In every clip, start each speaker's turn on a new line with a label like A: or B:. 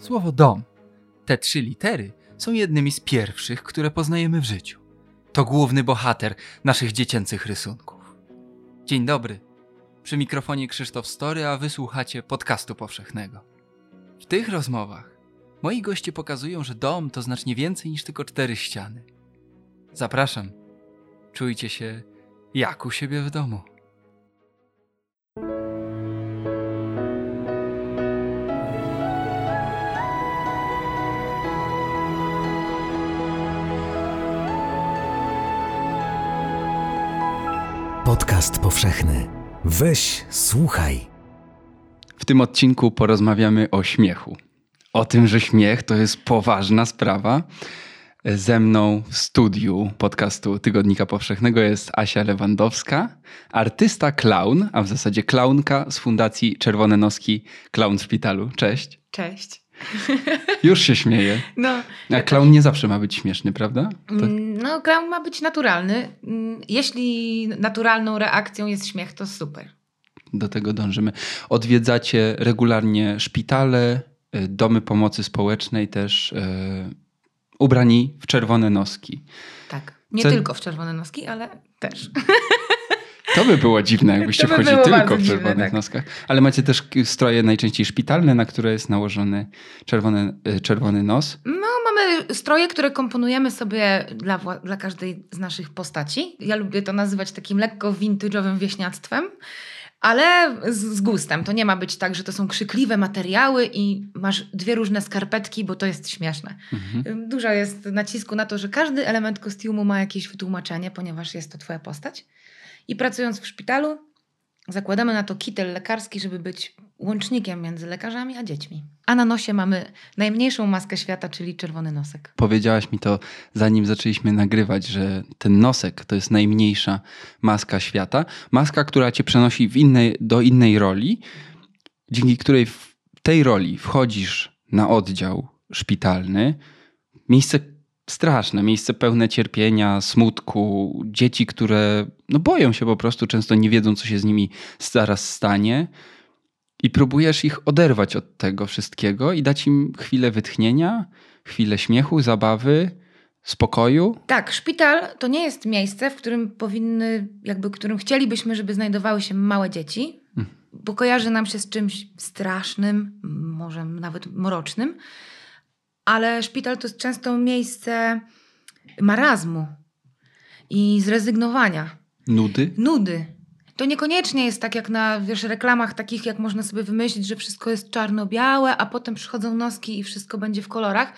A: Słowo dom, te trzy litery, są jednymi z pierwszych, które poznajemy w życiu. To główny bohater naszych dziecięcych rysunków. Dzień dobry. Przy mikrofonie Krzysztof Story, a wysłuchacie podcastu powszechnego. W tych rozmowach moi goście pokazują, że dom to znacznie więcej niż tylko cztery ściany. Zapraszam. Czujcie się jak u siebie w domu.
B: Podcast powszechny. Weź, słuchaj.
A: W tym odcinku porozmawiamy o śmiechu. O tym, że śmiech to jest poważna sprawa. Ze mną w studiu podcastu Tygodnika Powszechnego jest Asia Lewandowska, artysta clown, a w zasadzie klaunka z Fundacji Czerwone Noski Clown w Szpitalu. Cześć.
C: Cześć.
A: Już się śmieje.
C: No,
A: A clown nie zawsze ma być śmieszny, prawda? To...
C: Mm, no, clown ma być naturalny. Mm, Jeśli naturalną reakcją jest śmiech, to super.
A: Do tego dążymy. Odwiedzacie regularnie szpitale, y, domy pomocy społecznej też, y, ubrani w czerwone noski.
C: Tak. Nie tylko w czerwone noski, ale też.
A: To by było dziwne, jakbyście
C: by
A: wchodzili tylko w
C: dziwne,
A: czerwonych
C: tak.
A: noskach. Ale macie też stroje najczęściej szpitalne, na które jest nałożony czerwony, y, czerwony nos.
C: No, mamy stroje, które komponujemy sobie dla, dla każdej z naszych postaci. Ja lubię to nazywać takim lekko vintage'owym wieśniactwem. Ale z, z gustem. To nie ma być tak, że to są krzykliwe materiały i masz dwie różne skarpetki, bo to jest śmieszne.
A: Mhm.
C: Dużo jest nacisku na to, że każdy element kostiumu ma jakieś wytłumaczenie, ponieważ jest to Twoja postać. I pracując w szpitalu, zakładamy na to kitel lekarski, żeby być łącznikiem między lekarzami a dziećmi. A na nosie mamy najmniejszą maskę świata, czyli czerwony nosek.
A: Powiedziałaś mi to, zanim zaczęliśmy nagrywać, że ten nosek to jest najmniejsza maska świata. Maska, która cię przenosi w innej, do innej roli, dzięki której w tej roli wchodzisz na oddział szpitalny. Miejsce straszne, miejsce pełne cierpienia, smutku, dzieci, które no boją się po prostu, często nie wiedzą, co się z nimi zaraz stanie. I próbujesz ich oderwać od tego wszystkiego i dać im chwilę wytchnienia, chwilę śmiechu, zabawy, spokoju.
C: Tak, szpital to nie jest miejsce, w którym powinny, jakby, którym chcielibyśmy, żeby znajdowały się małe dzieci,
A: Mhm.
C: bo kojarzy nam się z czymś strasznym, może nawet mrocznym, ale szpital to jest często miejsce marazmu i zrezygnowania,
A: Nudy.
C: nudy. To niekoniecznie jest tak jak na wiesz, reklamach takich, jak można sobie wymyślić, że wszystko jest czarno-białe, a potem przychodzą noski i wszystko będzie w kolorach,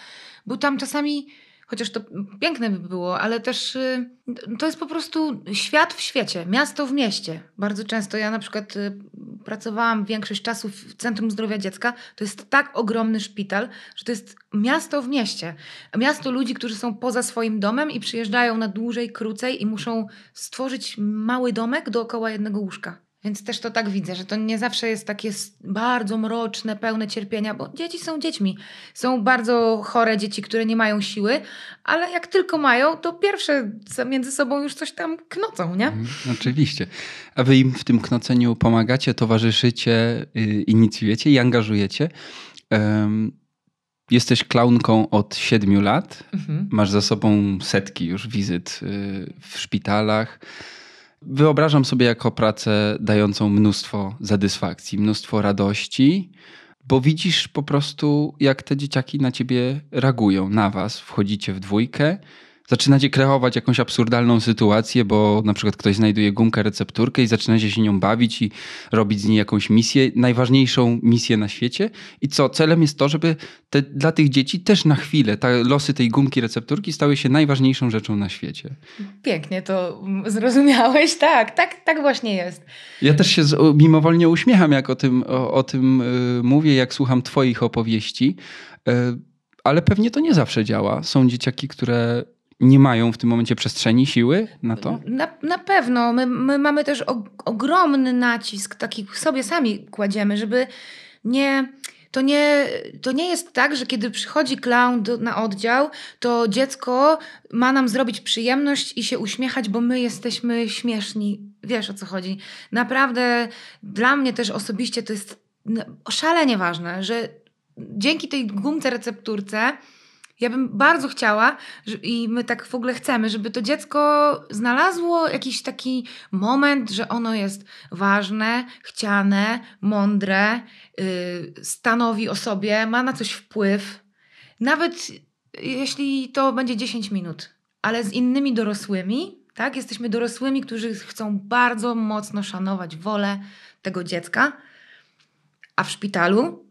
C: bo tam czasami, chociaż to piękne by było, ale też y, to jest po prostu świat w świecie, miasto w mieście. Bardzo często ja na przykład y, pracowałam większość czasu w Centrum Zdrowia Dziecka. To jest tak ogromny szpital, że to jest miasto w mieście. Miasto ludzi, którzy są poza swoim domem i przyjeżdżają na dłużej, krócej i muszą stworzyć mały domek dookoła jednego łóżka. Więc też to tak widzę, że to nie zawsze jest takie bardzo mroczne, pełne cierpienia, bo dzieci są dziećmi. Są bardzo chore dzieci, które nie mają siły, ale jak tylko mają, to pierwsze między sobą już coś tam knocą, nie?
A: Mhm, Oczywiście. A wy im w tym knoceniu pomagacie, towarzyszycie, y, inicjujecie i angażujecie. Jesteś klaunką od siedmiu lat.
C: Mhm.
A: Masz za sobą setki już wizyt y, w szpitalach. Wyobrażam sobie jako pracę dającą mnóstwo satysfakcji, mnóstwo radości, bo widzisz po prostu, jak te dzieciaki na ciebie reagują, na was. Wchodzicie w dwójkę, zaczynacie kreować jakąś absurdalną sytuację, bo na przykład ktoś znajduje gumkę, recepturkę i zaczynacie się nią bawić i robić z niej jakąś misję, najważniejszą misję na świecie. I co? Celem jest to, żeby te, dla tych dzieci też na chwilę losy tej gumki, recepturki stały się najważniejszą rzeczą na świecie.
C: Pięknie to zrozumiałeś, tak, tak, tak właśnie jest.
A: Ja też się mimowolnie uśmiecham, jak o tym, o, o tym y, mówię, jak słucham Twoich opowieści, y, ale pewnie to nie zawsze działa. Są dzieciaki, które nie mają w tym momencie przestrzeni, siły na to.
C: Na, na pewno. My, my mamy też ogromny nacisk, taki sobie sami kładziemy, żeby nie. To nie, to nie jest tak, że kiedy przychodzi clown do, na oddział, to dziecko ma nam zrobić przyjemność i się uśmiechać, bo my jesteśmy śmieszni. Wiesz o co chodzi. Naprawdę dla mnie też osobiście to jest szalenie ważne, że dzięki tej gumce recepturce ja bym bardzo chciała że, i my tak w ogóle chcemy, żeby to dziecko znalazło jakiś taki moment, że ono jest ważne, chciane, mądre, yy, stanowi o sobie, ma na coś wpływ. Nawet jeśli to będzie 10 minut, ale z innymi dorosłymi, tak? Jesteśmy dorosłymi, którzy chcą bardzo mocno szanować wolę tego dziecka, a w szpitalu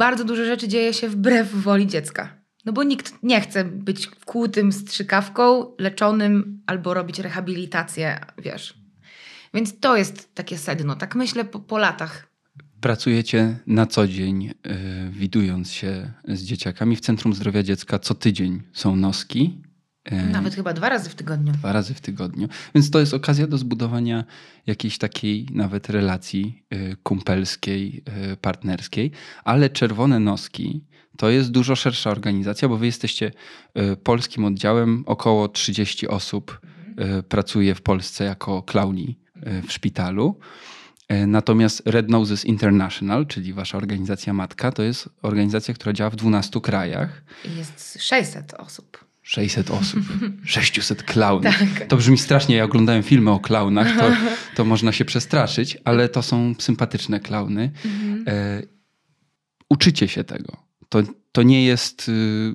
C: bardzo dużo rzeczy dzieje się wbrew woli dziecka. No bo nikt nie chce być kłutym strzykawką, leczonym albo robić rehabilitację, wiesz. Więc to jest takie sedno, tak myślę po, po latach.
A: Pracujecie na co dzień, yy, widując się z dzieciakami. W Centrum Zdrowia Dziecka co tydzień są noski.
C: Yy, Nawet chyba dwa razy w tygodniu.
A: Dwa razy w tygodniu. Więc to jest okazja do zbudowania jakiejś takiej nawet relacji yy, kumpelskiej, partnerskiej. Ale czerwone noski to jest dużo szersza organizacja, bo wy jesteście polskim oddziałem, około 30 osób pracuje w Polsce jako klauni w szpitalu. Natomiast Red Noses International, czyli wasza organizacja matka, to jest organizacja, która działa w 12 krajach.
C: Jest 600 osób.
A: 600 osób, 600 klaunów. Tak. To brzmi strasznie. Ja oglądałem filmy o klaunach, to, to można się przestraszyć, ale to są sympatyczne klauny. Mhm. E, uczycie się tego. To, to nie jest y,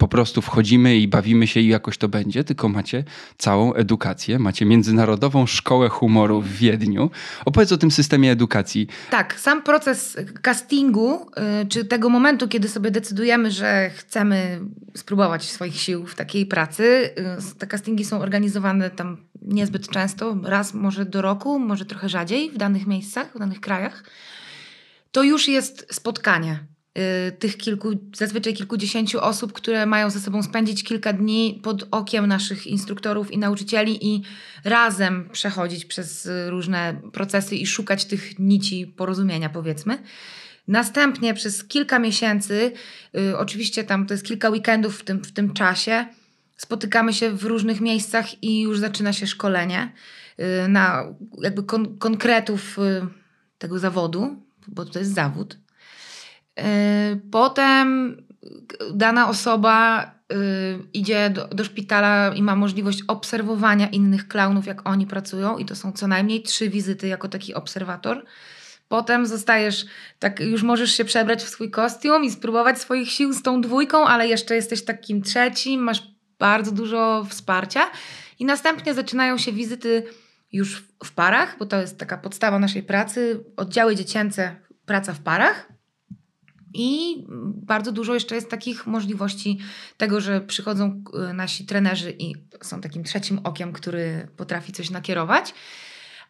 A: po prostu wchodzimy i bawimy się i jakoś to będzie, tylko macie całą edukację, macie Międzynarodową Szkołę Humoru w Wiedniu. Opowiedz o tym systemie edukacji.
C: Tak, sam proces castingu, y, czy tego momentu, kiedy sobie decydujemy, że chcemy spróbować swoich sił w takiej pracy, y, te castingi są organizowane tam niezbyt często, raz może do roku, może trochę rzadziej w danych miejscach, w danych krajach. To już jest spotkanie tych kilku, zazwyczaj kilkudziesięciu osób, które mają ze sobą spędzić kilka dni pod okiem naszych instruktorów i nauczycieli i razem przechodzić przez y, różne procesy i szukać tych nici porozumienia, powiedzmy. Następnie przez kilka miesięcy, y, oczywiście tam to jest kilka weekendów w tym, w tym czasie, spotykamy się w różnych miejscach i już zaczyna się szkolenie na jakby kon konkretów tego zawodu, bo to jest zawód. Y, potem dana osoba y, idzie do, do, szpitala i ma możliwość obserwowania innych klaunów, jak oni pracują, i to są co najmniej trzy wizyty jako taki obserwator. Potem zostajesz, tak już możesz się przebrać w swój kostium i spróbować swoich sił z tą dwójką, ale jeszcze jesteś takim trzecim, masz bardzo dużo wsparcia. I następnie zaczynają się wizyty już w parach, bo to jest taka podstawa naszej pracy. Oddziały dziecięce, praca w parach. I bardzo dużo jeszcze jest takich możliwości tego, że przychodzą e, nasi trenerzy i są takim trzecim okiem, który potrafi coś nakierować.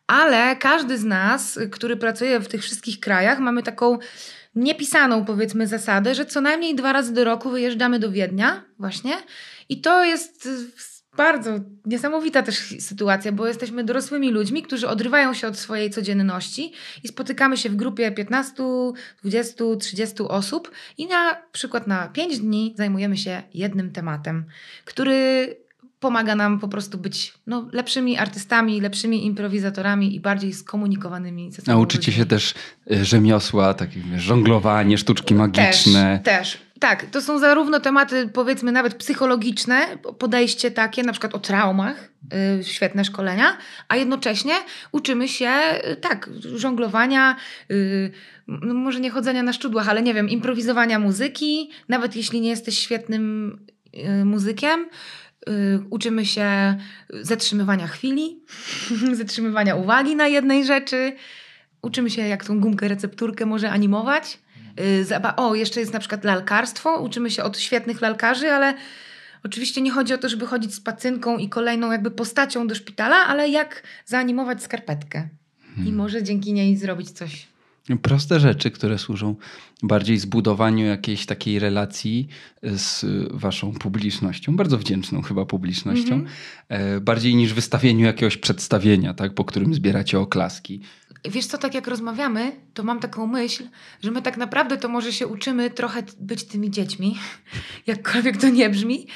C: Ale każdy z nas, który pracuje w tych wszystkich krajach, mamy taką niepisaną, powiedzmy, zasadę, że co najmniej dwa razy do roku wyjeżdżamy do Wiednia, właśnie. I to jest bardzo niesamowita też sytuacja, bo jesteśmy dorosłymi ludźmi, którzy odrywają się od swojej codzienności i spotykamy się w grupie 15, 20, 30 osób i na przykład na 5 dni zajmujemy się jednym tematem, który pomaga nam po prostu być no, lepszymi artystami, lepszymi improwizatorami i bardziej skomunikowanymi ze sobą.
A: Nauczycie ludźmi. się też y, rzemiosła, takie żonglowanie, sztuczki magiczne.
C: Też, też. Tak, to są zarówno tematy, powiedzmy, nawet psychologiczne, podejście takie, na przykład o traumach, yy, świetne szkolenia, a jednocześnie uczymy się, yy, tak, żonglowania, yy, może nie chodzenia na szczudłach, ale nie wiem, improwizowania muzyki, nawet jeśli nie jesteś świetnym y, muzykiem, y, uczymy się zatrzymywania chwili, zatrzymywania uwagi na jednej rzeczy, uczymy się, jak tą gumkę recepturkę może animować. Y, o, jeszcze jest na przykład lalkarstwo. Uczymy się od świetnych lalkarzy, ale oczywiście nie chodzi o to, żeby chodzić z pacynką i kolejną jakby postacią do szpitala, ale jak zaanimować skarpetkę. Hmm. I może dzięki niej zrobić coś
A: Proste rzeczy, które służą bardziej zbudowaniu jakiejś takiej relacji z waszą publicznością, bardzo wdzięczną chyba publicznością, mm -hmm. bardziej niż wystawieniu jakiegoś przedstawienia, tak, po którym zbieracie oklaski.
C: Wiesz co, tak jak rozmawiamy, to mam taką myśl, że my tak naprawdę to może się uczymy trochę być tymi dziećmi, jakkolwiek to nie brzmi,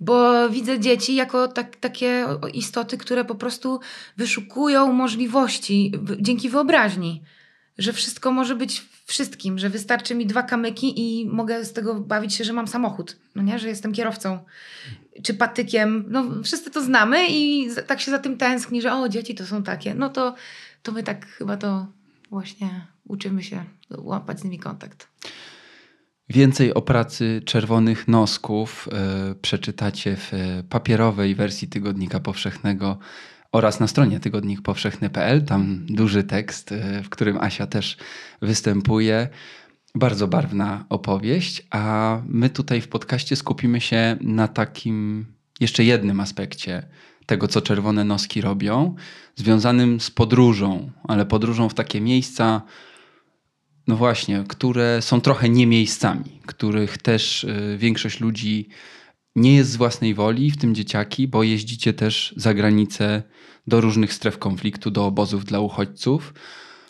C: bo widzę dzieci jako tak, takie istoty, które po prostu wyszukują możliwości dzięki wyobraźni. że wszystko może być wszystkim, że wystarczy mi dwa kamyki i mogę z tego bawić się, że mam samochód, no nie, że jestem kierowcą czy patykiem. No wszyscy to znamy i tak się za tym tęskni, że o, dzieci to są takie. No to, to my tak chyba to właśnie uczymy się łapać z nimi kontakt.
A: Więcej o pracy czerwonych nosków y, przeczytacie w papierowej wersji Tygodnika Powszechnego oraz na stronie tygodnikpowszechny.pl. Tam duży tekst, y, w którym Asia też występuje. Bardzo barwna opowieść, a my tutaj w podcaście skupimy się na takim jeszcze jednym aspekcie tego, co czerwone noski robią, związanym z podróżą, ale podróżą w takie miejsca, no właśnie, które są trochę nie miejscami, których też y, większość ludzi nie jest z własnej woli, w tym dzieciaki, bo jeździcie też za granicę do różnych stref konfliktu, do obozów dla uchodźców.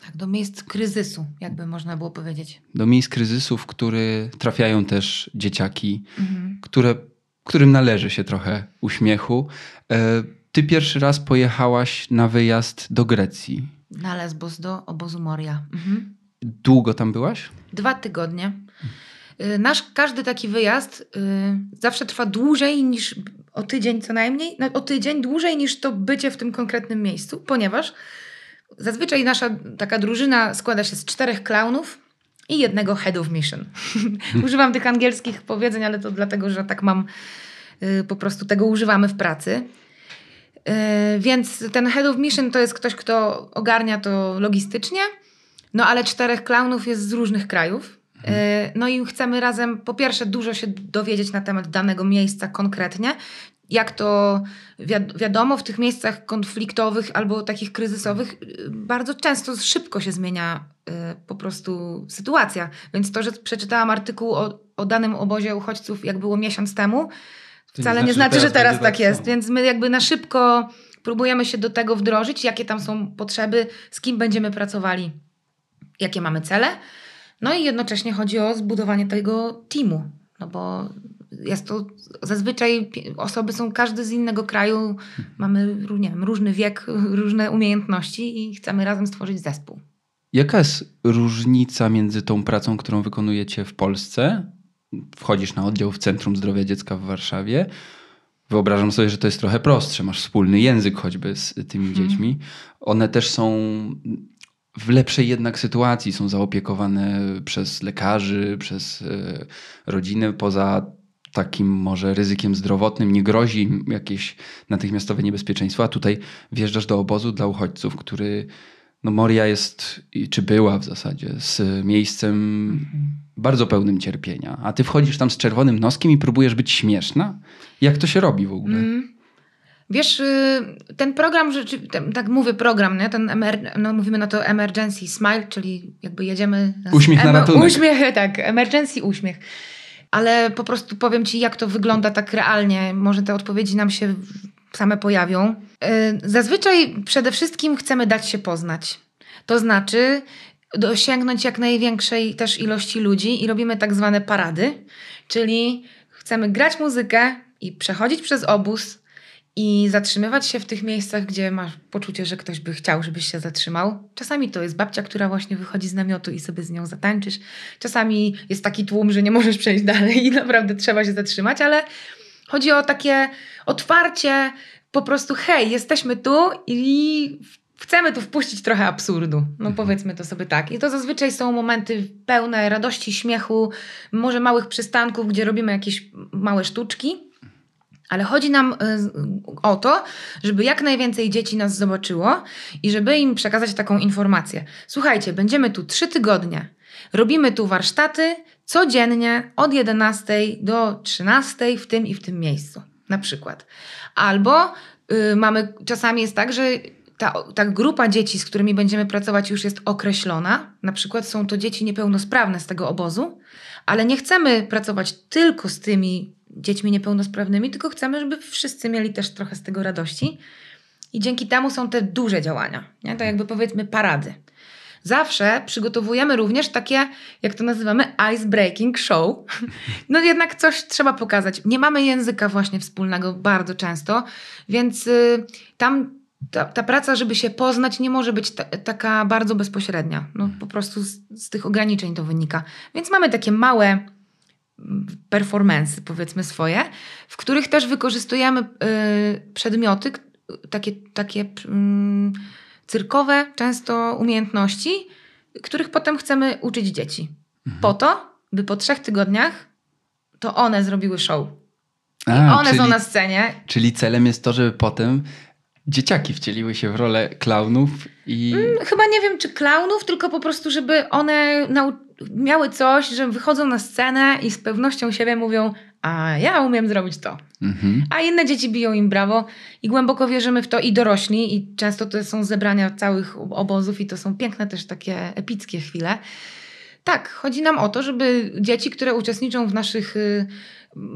C: Tak, do miejsc kryzysu, jakby można było powiedzieć.
A: Do miejsc kryzysu, w które trafiają też dzieciaki, mhm. które, którym należy się trochę uśmiechu. E, ty pierwszy raz pojechałaś na wyjazd do Grecji.
C: Na Lesbos, do obozu Moria. Mhm.
A: Długo tam byłaś?
C: Dwa tygodnie. Y, nasz każdy taki wyjazd y, zawsze trwa dłużej niż o tydzień co najmniej, no, o tydzień dłużej niż to bycie w tym konkretnym miejscu, ponieważ zazwyczaj nasza taka drużyna składa się z czterech klaunów i jednego head of mission. Używam tych angielskich powiedzeń, ale to dlatego, że tak mam, y, po prostu tego używamy w pracy. Więc ten head of mission to jest ktoś, kto ogarnia to logistycznie, no ale czterech klaunów jest z różnych krajów. E, no i chcemy razem, po pierwsze, dużo się dowiedzieć na temat danego miejsca konkretnie. Jak to wi- wiadomo, w tych miejscach konfliktowych albo takich kryzysowych y, bardzo często szybko się zmienia y, po prostu sytuacja. Więc to, że przeczytałam artykuł o, o danym obozie uchodźców, jak było miesiąc temu, wcale nie znaczy, że teraz, teraz tak jest. Więc my jakby na szybko próbujemy się do tego wdrożyć, jakie tam są potrzeby, z kim będziemy pracowali, jakie mamy cele. No i jednocześnie chodzi o zbudowanie tego teamu, no bo jest to zazwyczaj osoby są każdy z innego kraju, mamy nie wiem, różny wiek, różne umiejętności i chcemy razem stworzyć zespół.
A: Jaka jest różnica między tą pracą, którą wykonujecie w Polsce? Wchodzisz na oddział w Centrum Zdrowia Dziecka w Warszawie. Wyobrażam sobie, że to jest trochę prostsze. Masz wspólny język choćby z tymi hmm. dziećmi. One też są w lepszej jednak sytuacji są zaopiekowane przez lekarzy, przez e, rodziny poza takim może ryzykiem zdrowotnym, nie grozi im jakieś natychmiastowe niebezpieczeństwo, a tutaj wjeżdżasz do obozu dla uchodźców, który no Moria jest, czy była w zasadzie, z miejscem mhm. bardzo pełnym cierpienia. A ty wchodzisz tam z czerwonym noskiem i próbujesz być śmieszna? Jak to się robi w ogóle? Mm.
C: Wiesz, y, ten program, tak mówię program, nie? Ten emer, no mówimy na to emergency smile, czyli jakby jedziemy...
A: Uśmiech na ratunek.
C: Uśmiech, tak, emergency uśmiech. Ale po prostu powiem Ci, jak to wygląda tak realnie. Może te odpowiedzi nam się same pojawią. Y, zazwyczaj przede wszystkim chcemy dać się poznać. To znaczy dosięgnąć jak największej też ilości ludzi i robimy tak zwane parady, czyli chcemy grać muzykę i przechodzić przez obóz, i zatrzymywać się w tych miejscach, gdzie masz poczucie, że ktoś by chciał, żebyś się zatrzymał. Czasami to jest babcia, która właśnie wychodzi z namiotu i sobie z nią zatańczysz. Czasami jest taki tłum, że nie możesz przejść dalej i naprawdę trzeba się zatrzymać, ale chodzi o takie otwarcie, po prostu hej, jesteśmy tu i chcemy tu wpuścić trochę absurdu. No mhm. powiedzmy to sobie tak. I to zazwyczaj są momenty pełne radości, śmiechu, może małych przystanków, gdzie robimy jakieś małe sztuczki ale chodzi nam y, o to, żeby jak najwięcej dzieci nas zobaczyło i żeby im przekazać taką informację. Słuchajcie, będziemy tu trzy tygodnie. Robimy tu warsztaty codziennie od 11 do 13 w tym i w tym miejscu. Na przykład. Albo y, mamy, czasami jest tak, że ta, ta grupa dzieci, z którymi będziemy pracować, już jest określona. Na przykład są to dzieci niepełnosprawne z tego obozu, ale nie chcemy pracować tylko z tymi dziećmi niepełnosprawnymi, tylko chcemy, żeby wszyscy mieli też trochę z tego radości. I dzięki temu są te duże działania, nie? to jakby powiedzmy parady. Zawsze przygotowujemy również takie, jak to nazywamy, ice breaking show. No jednak coś trzeba pokazać. Nie mamy języka właśnie wspólnego bardzo często, więc y, tam ta, ta praca, żeby się poznać, nie może być ta, taka bardzo bezpośrednia. No, po prostu z, z tych ograniczeń to wynika. Więc mamy takie małe performance, powiedzmy swoje, w których też wykorzystujemy y, przedmioty, takie, takie y, cyrkowe, często umiejętności, których potem chcemy uczyć dzieci. Mhm. Po to, by po trzech tygodniach to one zrobiły show. I A, one czyli, są na scenie.
A: Czyli celem jest to, żeby potem dzieciaki wcieliły się w rolę klaunów i...
C: Hmm, chyba nie wiem, czy klaunów, tylko po prostu, żeby one miały coś, że wychodzą na scenę i z pewnością siebie mówią a ja umiem zrobić to. Mhm. A inne dzieci biją im brawo i głęboko wierzymy w to i dorośli i często to są zebrania całych obozów i to są piękne też takie epickie chwile. Tak, chodzi nam o to, żeby dzieci, które uczestniczą w naszych y,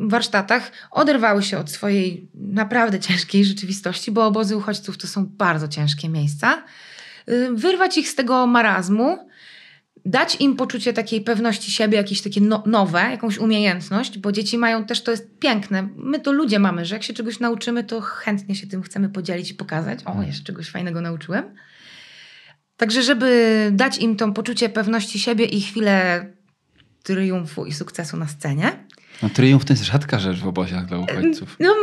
C: warsztatach, oderwały się od swojej naprawdę ciężkiej rzeczywistości, bo obozy uchodźców to są bardzo ciężkie miejsca. Y, wyrwać ich z tego marazmu, dać im poczucie takiej pewności siebie, jakieś takie no, nowe, jakąś umiejętność, bo dzieci mają też, to jest piękne. My to ludzie mamy, że jak się czegoś nauczymy, to chętnie się tym chcemy podzielić i pokazać. O, jeszcze czegoś fajnego nauczyłem. Także, żeby dać im to poczucie pewności siebie i chwilę triumfu i sukcesu na scenie.
A: No, triumf to jest rzadka rzecz w obozach dla uchodźców.
C: No,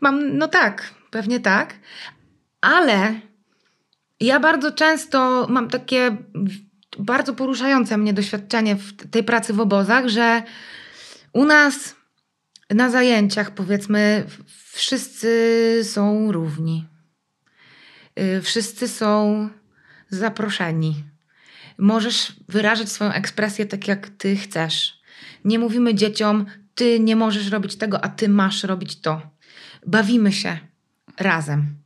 C: mam, no tak, pewnie tak. Ale ja bardzo często mam takie bardzo poruszające mnie doświadczenie w tej pracy w obozach, że u nas na zajęciach, powiedzmy, wszyscy są równi. Y, wszyscy są zaproszeni. Możesz wyrażać swoją ekspresję tak, jak ty chcesz. Nie mówimy dzieciom, ty nie możesz robić tego, a ty masz robić to. Bawimy się razem.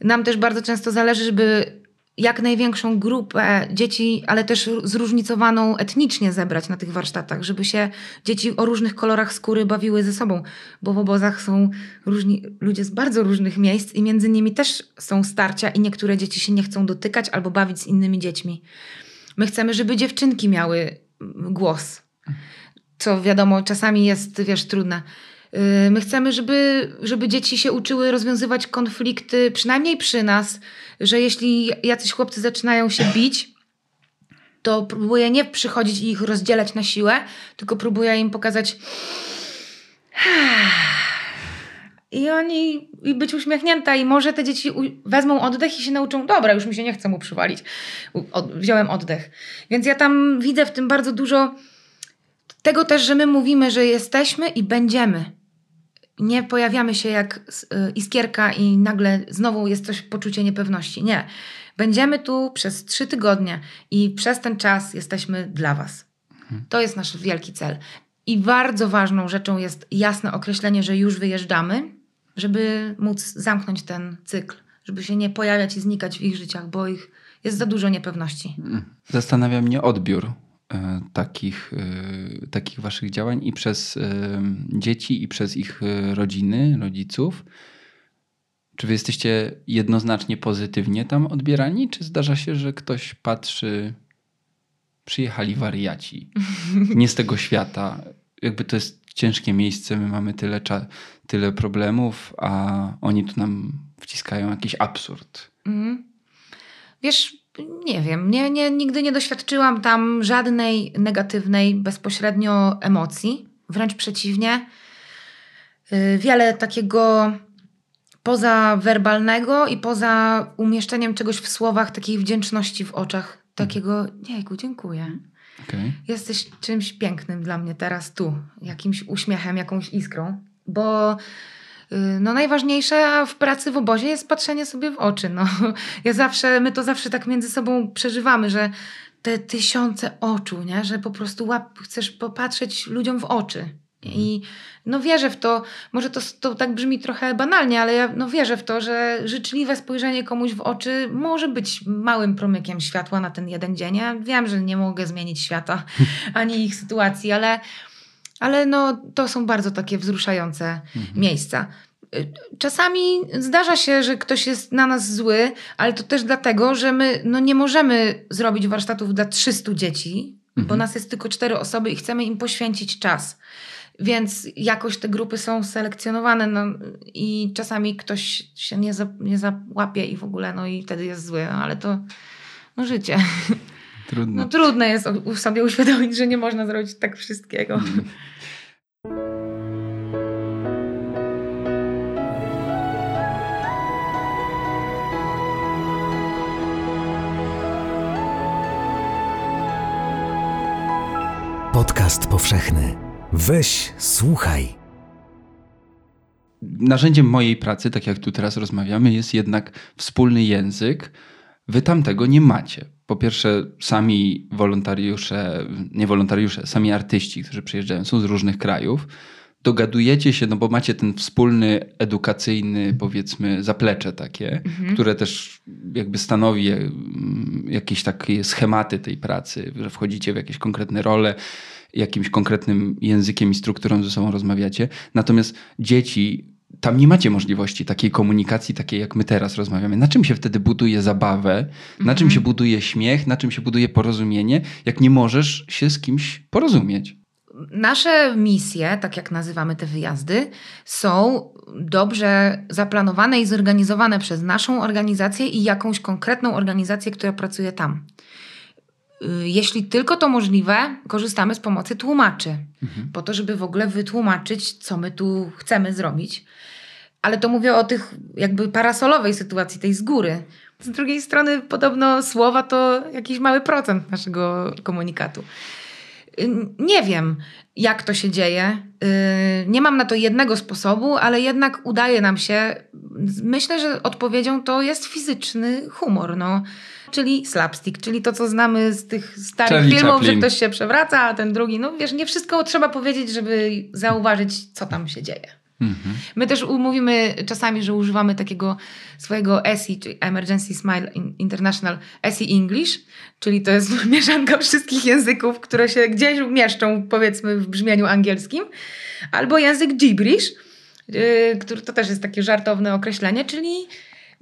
C: Nam też bardzo często zależy, żeby jak największą grupę dzieci, ale też zróżnicowaną etnicznie zebrać na tych warsztatach, żeby się dzieci o różnych kolorach skóry bawiły ze sobą, bo w obozach są różni ludzie z bardzo różnych miejsc i między nimi też są starcia i niektóre dzieci się nie chcą dotykać albo bawić z innymi dziećmi. My chcemy, żeby dziewczynki miały głos, co wiadomo czasami jest, wiesz, trudne. Y, my chcemy, żeby, żeby dzieci się uczyły rozwiązywać konflikty, przynajmniej przy nas, że jeśli jacyś chłopcy zaczynają się bić, to próbuję nie przychodzić i ich rozdzielać na siłę, tylko próbuję im pokazać i oni i być uśmiechnięta i może te dzieci wezmą oddech i się nauczą, dobra, już mi się nie chce mu przywalić. wziąłem oddech. Więc ja tam widzę w tym bardzo dużo tego też, że my mówimy, że jesteśmy i będziemy. Nie pojawiamy się jak y, iskierka i nagle znowu jest coś poczucie niepewności. Nie. Będziemy tu przez trzy tygodnie i przez ten czas jesteśmy dla Was. Mhm. To jest nasz wielki cel. I bardzo ważną rzeczą jest jasne określenie, że już wyjeżdżamy, żeby móc zamknąć ten cykl, żeby się nie pojawiać i znikać w ich życiach, bo ich jest za dużo niepewności. Mhm.
A: Zastanawia mnie odbiór takich, e, takich waszych działań i przez e, dzieci, i przez ich rodziny, rodziców? Czy wy jesteście jednoznacznie pozytywnie tam odbierani, czy zdarza się, że ktoś patrzy, przyjechali wariaci, nie z tego świata, jakby to jest ciężkie miejsce, my mamy tyle, tyle problemów, a oni tu nam wciskają jakiś absurd. Mm.
C: Wiesz, nie wiem, nie, nie, nigdy nie doświadczyłam tam żadnej negatywnej bezpośrednio emocji. Wręcz przeciwnie. Y, wiele takiego pozawerbalnego i poza umieszczeniem czegoś w słowach, takiej wdzięczności w oczach. Takiego, jejku, dziękuję. Okay. Jesteś czymś pięknym dla mnie teraz tu. Jakimś uśmiechem, jakąś iskrą. Bo no najważniejsze w pracy w obozie jest patrzenie sobie w oczy. No, ja zawsze, my to zawsze tak między sobą przeżywamy, że te tysiące oczu, nie? że po prostu łap, chcesz popatrzeć ludziom w oczy. I no wierzę w to, może to, to tak brzmi trochę banalnie, ale ja no wierzę w to, że życzliwe spojrzenie komuś w oczy może być małym promykiem światła na ten jeden dzień. Ja wiem, że nie mogę zmienić świata ani ich sytuacji, ale ale no, to są bardzo takie wzruszające mhm. miejsca. Y, czasami zdarza się, że ktoś jest na nas zły, ale to też dlatego, że my no, nie możemy zrobić warsztatów dla 300 dzieci, mhm. bo nas jest tylko cztery osoby i chcemy im poświęcić czas. Więc jakoś te grupy są selekcjonowane no, i czasami ktoś się nie, za, nie załapie i w ogóle, no i wtedy jest zły, no, ale to no, życie.
A: Trudno.
C: No trudno jest sobie uświadomić, że nie można zrobić tak wszystkiego.
A: Mhm.
B: Podcast powszechny. Weź, słuchaj.
A: Narzędziem mojej pracy, tak jak tu teraz rozmawiamy, jest jednak wspólny język. Wy tam tego nie macie. Po pierwsze, sami wolontariusze, nie wolontariusze, sami artyści, którzy przyjeżdżają, są z różnych krajów. Dogadujecie się, no bo macie ten wspólny, edukacyjny, powiedzmy, zaplecze takie, które też jakby stanowi mm, jakieś takie schematy tej pracy, że wchodzicie w jakieś konkretne role, jakimś konkretnym językiem i strukturą ze sobą rozmawiacie. Natomiast dzieci, tam nie macie możliwości takiej komunikacji, takiej jak my teraz rozmawiamy. Na czym się wtedy buduje zabawę, na czym się buduje śmiech, na czym się buduje porozumienie, jak nie możesz się z kimś porozumieć.
C: Nasze misje, tak jak nazywamy te wyjazdy, są dobrze zaplanowane i zorganizowane przez naszą organizację i jakąś konkretną organizację, która pracuje tam. Y, Jeśli tylko to możliwe, korzystamy z pomocy tłumaczy, po to, żeby w ogóle wytłumaczyć, co my tu chcemy zrobić. Ale to mówię o tych jakby parasolowej sytuacji, tej z góry. Z drugiej strony, podobno słowa to jakiś mały procent naszego komunikatu. Y, Nie wiem, jak to się dzieje. Y, Nie mam na to jednego sposobu, ale jednak udaje nam się. Myślę, że odpowiedzią to jest fizyczny humor, no. Czyli slapstick, czyli to, co znamy z tych starych
A: Charlie
C: filmów,
A: Chaplin.
C: że ktoś się przewraca, a ten drugi. No wiesz, nie wszystko trzeba powiedzieć, żeby zauważyć, co tam się dzieje.
A: Mhm.
C: My też mówimy czasami, że używamy takiego swojego ESI, czyli Emergency Smile In- International ESI English, czyli to jest mieszanka wszystkich języków, które się gdzieś mieszczą, powiedzmy, w brzmieniu angielskim, albo język gibberish, yy, który to też jest takie żartowne określenie, czyli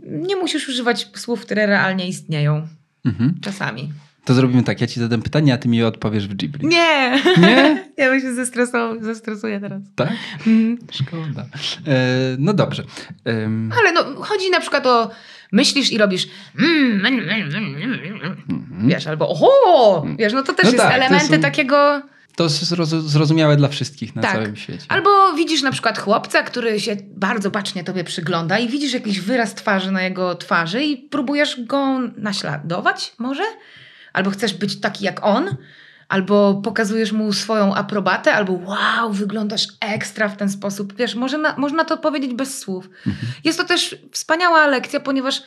C: nie musisz używać słów, które realnie istnieją
A: Mhm.
C: czasami.
A: To zrobimy tak, ja ci zadam pytanie, a ty mi je odpowiesz w Ghibli.
C: Nie!
A: Nie?
C: ja bym się zestresował, zestresuję teraz.
A: Tak?
C: Mm.
A: Szkoda. E, no dobrze. Em,
C: Ale no, chodzi na przykład o myślisz i robisz mm, mm, mm, mm, mm. wiesz, albo oho, wiesz, no to też
A: No
C: jest
A: tak,
C: elementy
A: są-
C: takiego...
A: to jest zrozu- zrozumiałe dla wszystkich na
C: Tak.
A: całym świecie.
C: Albo widzisz na przykład chłopca, który się bardzo bacznie tobie przygląda i widzisz jakiś wyraz twarzy na jego twarzy i próbujesz go naśladować może? Albo chcesz być taki jak on? Albo pokazujesz mu swoją aprobatę, albo wow, wyglądasz ekstra w ten sposób. Wiesz, może na, można to powiedzieć bez słów. Jest to też wspaniała lekcja, ponieważ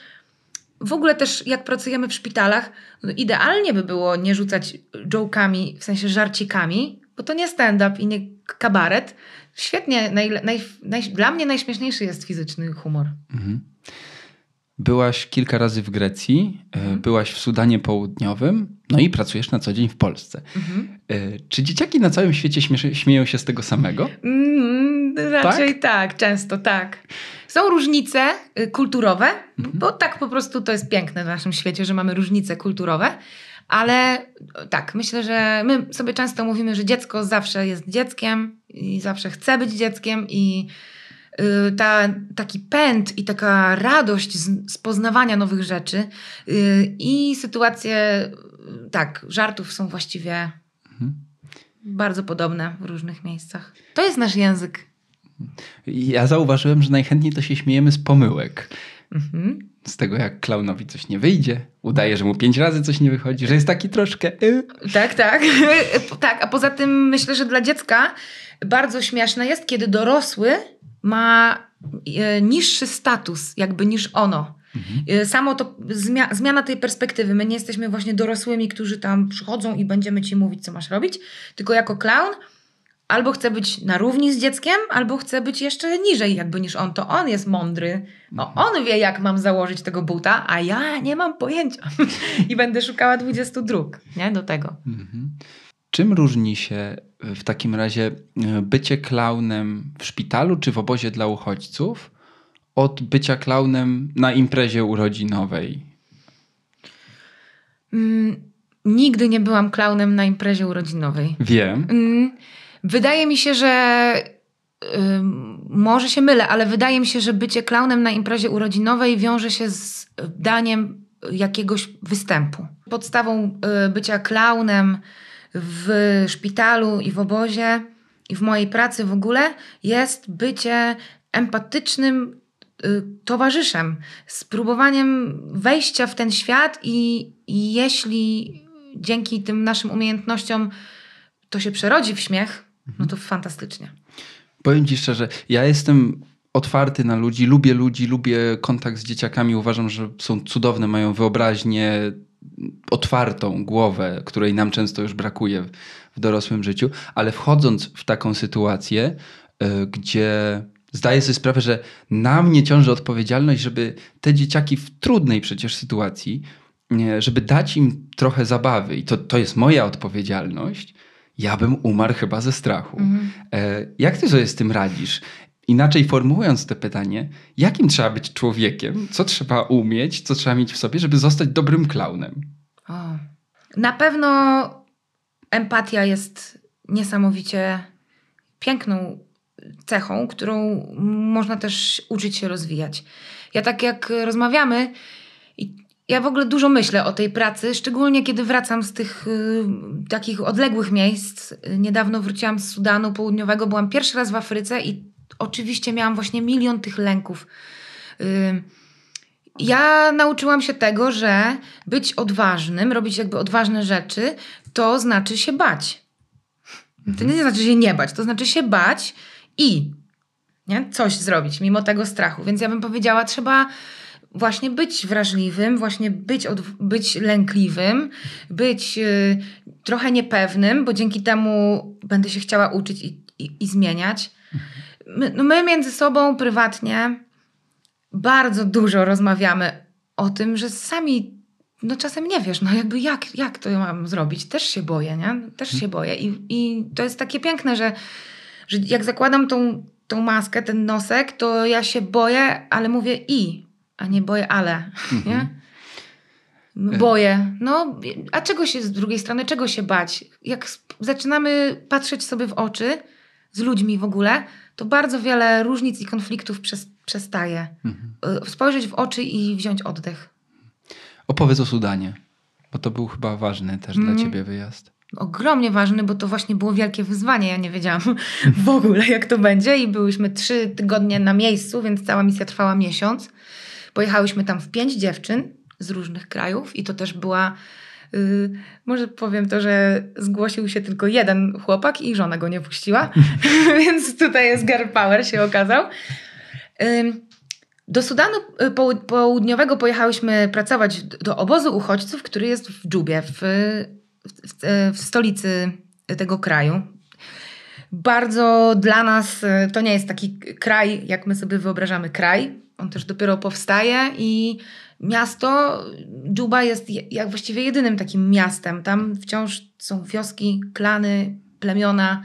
C: w ogóle też jak pracujemy w szpitalach, no idealnie by było nie rzucać joke'ami, w sensie żarcikami, bo to nie stand-up i nie kabaret. Świetnie, naj, naj, naj, dla mnie najśmieszniejszy jest fizyczny humor.
A: Mhm. Byłaś kilka razy w Grecji, e,
C: Mhm.
A: byłaś w Sudanie Południowym, no i pracujesz na co dzień w Polsce.
C: Mhm.
A: E, Czy dzieciaki na całym świecie śmieją się z tego samego?
C: Mm, raczej tak? często tak. Są różnice y, kulturowe, bo tak po prostu to jest piękne w naszym świecie, że mamy różnice kulturowe. Ale tak, myślę, że my sobie często mówimy, że dziecko zawsze jest dzieckiem i zawsze chce być dzieckiem i y, ta, taki pęd i taka radość z, z poznawania nowych rzeczy y, i sytuacje, tak, żartów są właściwie
A: Mhm.
C: bardzo podobne w różnych miejscach. To jest nasz język.
A: Ja zauważyłem, że najchętniej to się śmiejemy z pomyłek.
C: Mhm.
A: Z tego, jak klaunowi coś nie wyjdzie, udaje, że mu pięć razy coś nie wychodzi, że jest taki troszkę... y.
C: Tak, tak. tak, a poza tym myślę, że dla dziecka bardzo śmieszne jest, kiedy dorosły ma e, niższy status jakby niż ono. E, Samo to zmia- zmiana tej perspektywy. My nie jesteśmy właśnie dorosłymi, którzy tam przychodzą i będziemy ci mówić, co masz robić, tylko jako clown albo chce być na równi z dzieckiem, albo chce być jeszcze niżej jakby niż on. To on jest mądry. No, on wie, jak mam założyć tego buta, a ja nie mam pojęcia. I będę szukała 20 dróg, nie? Do tego.
A: Mhm. Czym różni się w takim razie e, bycie klaunem w szpitalu czy w obozie dla uchodźców od bycia klaunem na imprezie urodzinowej?
C: Mm, nigdy nie byłam klaunem na imprezie urodzinowej.
A: Wiem.
C: Mm, Wydaje mi się, że może się mylę, ale wydaje mi się, że bycie klaunem na imprezie urodzinowej wiąże się z daniem jakiegoś występu. Podstawą y, bycia klaunem w szpitalu i w obozie i w mojej pracy w ogóle jest bycie empatycznym y, towarzyszem, spróbowaniem wejścia w ten świat i, i jeśli dzięki tym naszym umiejętnościom to się przerodzi w śmiech, no to fantastycznie.
A: Powiem Ci szczerze, ja jestem otwarty na ludzi, lubię ludzi, lubię kontakt z dzieciakami. Uważam, że są cudowne, mają wyobraźnię, otwartą głowę, której nam często już brakuje w dorosłym życiu, ale wchodząc w taką sytuację, y, gdzie zdaję sobie sprawę, że na mnie ciąży odpowiedzialność, żeby te dzieciaki w trudnej przecież sytuacji, żeby dać im trochę zabawy i to, to jest moja odpowiedzialność, ja bym umarł chyba ze strachu. Mhm. E, jak ty sobie z tym radzisz? Inaczej formułując to pytanie, jakim trzeba być człowiekiem, co trzeba umieć, co trzeba mieć w sobie, żeby zostać dobrym klaunem? O.
C: Na pewno empatia jest niesamowicie piękną cechą, którą można też uczyć się rozwijać. Ja tak jak rozmawiamy, ja w ogóle dużo myślę o tej pracy, szczególnie kiedy wracam z tych y, takich odległych miejsc. Niedawno wróciłam z Sudanu Południowego, byłam pierwszy raz w Afryce i oczywiście miałam właśnie milion tych lęków. Y, ja nauczyłam się tego, że być odważnym, robić jakby odważne rzeczy, to znaczy się bać. To nie znaczy się nie bać, to znaczy się bać i nie? coś zrobić mimo tego strachu. Więc ja bym powiedziała, trzeba właśnie być wrażliwym, właśnie być, od, być lękliwym, być y, trochę niepewnym, bo dzięki temu będę się chciała uczyć i, i, i zmieniać. My, no my między sobą prywatnie bardzo dużo rozmawiamy o tym, że sami no czasem nie wiesz, no jakby jak, jak to mam zrobić? Też się boję, nie? Też się boję. I, i to jest takie piękne, że, że jak zakładam tą, tą maskę, ten nosek, to ja się boję, ale mówię i, a nie boję, ale. Nie? Mhm. Boję. No, a czego się z drugiej strony, czego się bać? Jak zaczynamy patrzeć sobie w oczy z ludźmi w ogóle, to bardzo wiele różnic i konfliktów przez, przestaje. Mhm. Y, spojrzeć w oczy i wziąć oddech.
A: Opowiedz o Sudanie, bo to był chyba ważny też mm. dla ciebie wyjazd.
C: Ogromnie ważny, bo to właśnie było wielkie wyzwanie. Ja nie wiedziałam w ogóle, jak to będzie, i byłyśmy trzy tygodnie na miejscu, więc cała misja trwała miesiąc. Pojechałyśmy tam w pięć dziewczyn z różnych krajów, i to też była. Yy, może powiem to, że zgłosił się tylko jeden chłopak i żona go nie puściła, więc tutaj jest girl power się okazał. Yy, do Sudanu y, Południowego pojechałyśmy pracować do obozu uchodźców, który jest w Dżubie, w, w, w stolicy tego kraju. Bardzo dla nas y, to nie jest taki kraj, jak my sobie wyobrażamy kraj. On też dopiero powstaje i miasto Dżuba jest jak właściwie jedynym takim miastem. Tam wciąż są wioski, klany, plemiona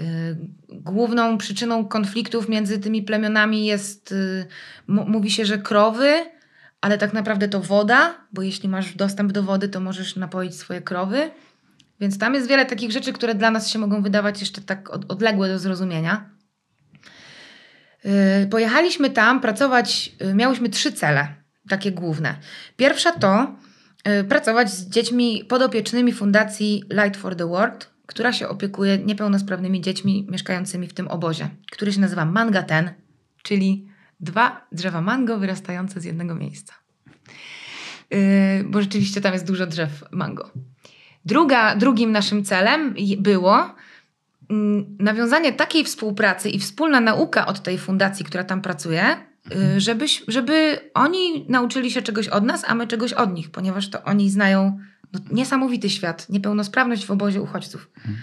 C: Y, główną przyczyną konfliktów między tymi plemionami jest, y, mówi się, że krowy, ale tak naprawdę to woda, bo jeśli masz dostęp do wody, to możesz napoić swoje krowy. Więc tam jest wiele takich rzeczy, które dla nas się mogą wydawać jeszcze tak odległe do zrozumienia. Y, pojechaliśmy tam pracować, miałyśmy trzy cele, takie główne. Pierwsza to pracować z dziećmi podopiecznymi Fundacji Light for the World, która się opiekuje niepełnosprawnymi dziećmi mieszkającymi w tym obozie, który się nazywa Manga Ten, czyli dwa drzewa mango wyrastające z jednego miejsca. Bo rzeczywiście tam jest dużo drzew mango. Druga, drugim naszym celem było nawiązanie takiej współpracy i wspólna nauka od tej fundacji, która tam pracuje, yy, żeby, żeby oni nauczyli się czegoś od nas, a my czegoś od nich, ponieważ to oni znają no, niesamowity świat, niepełnosprawność w obozie uchodźców. Hmm.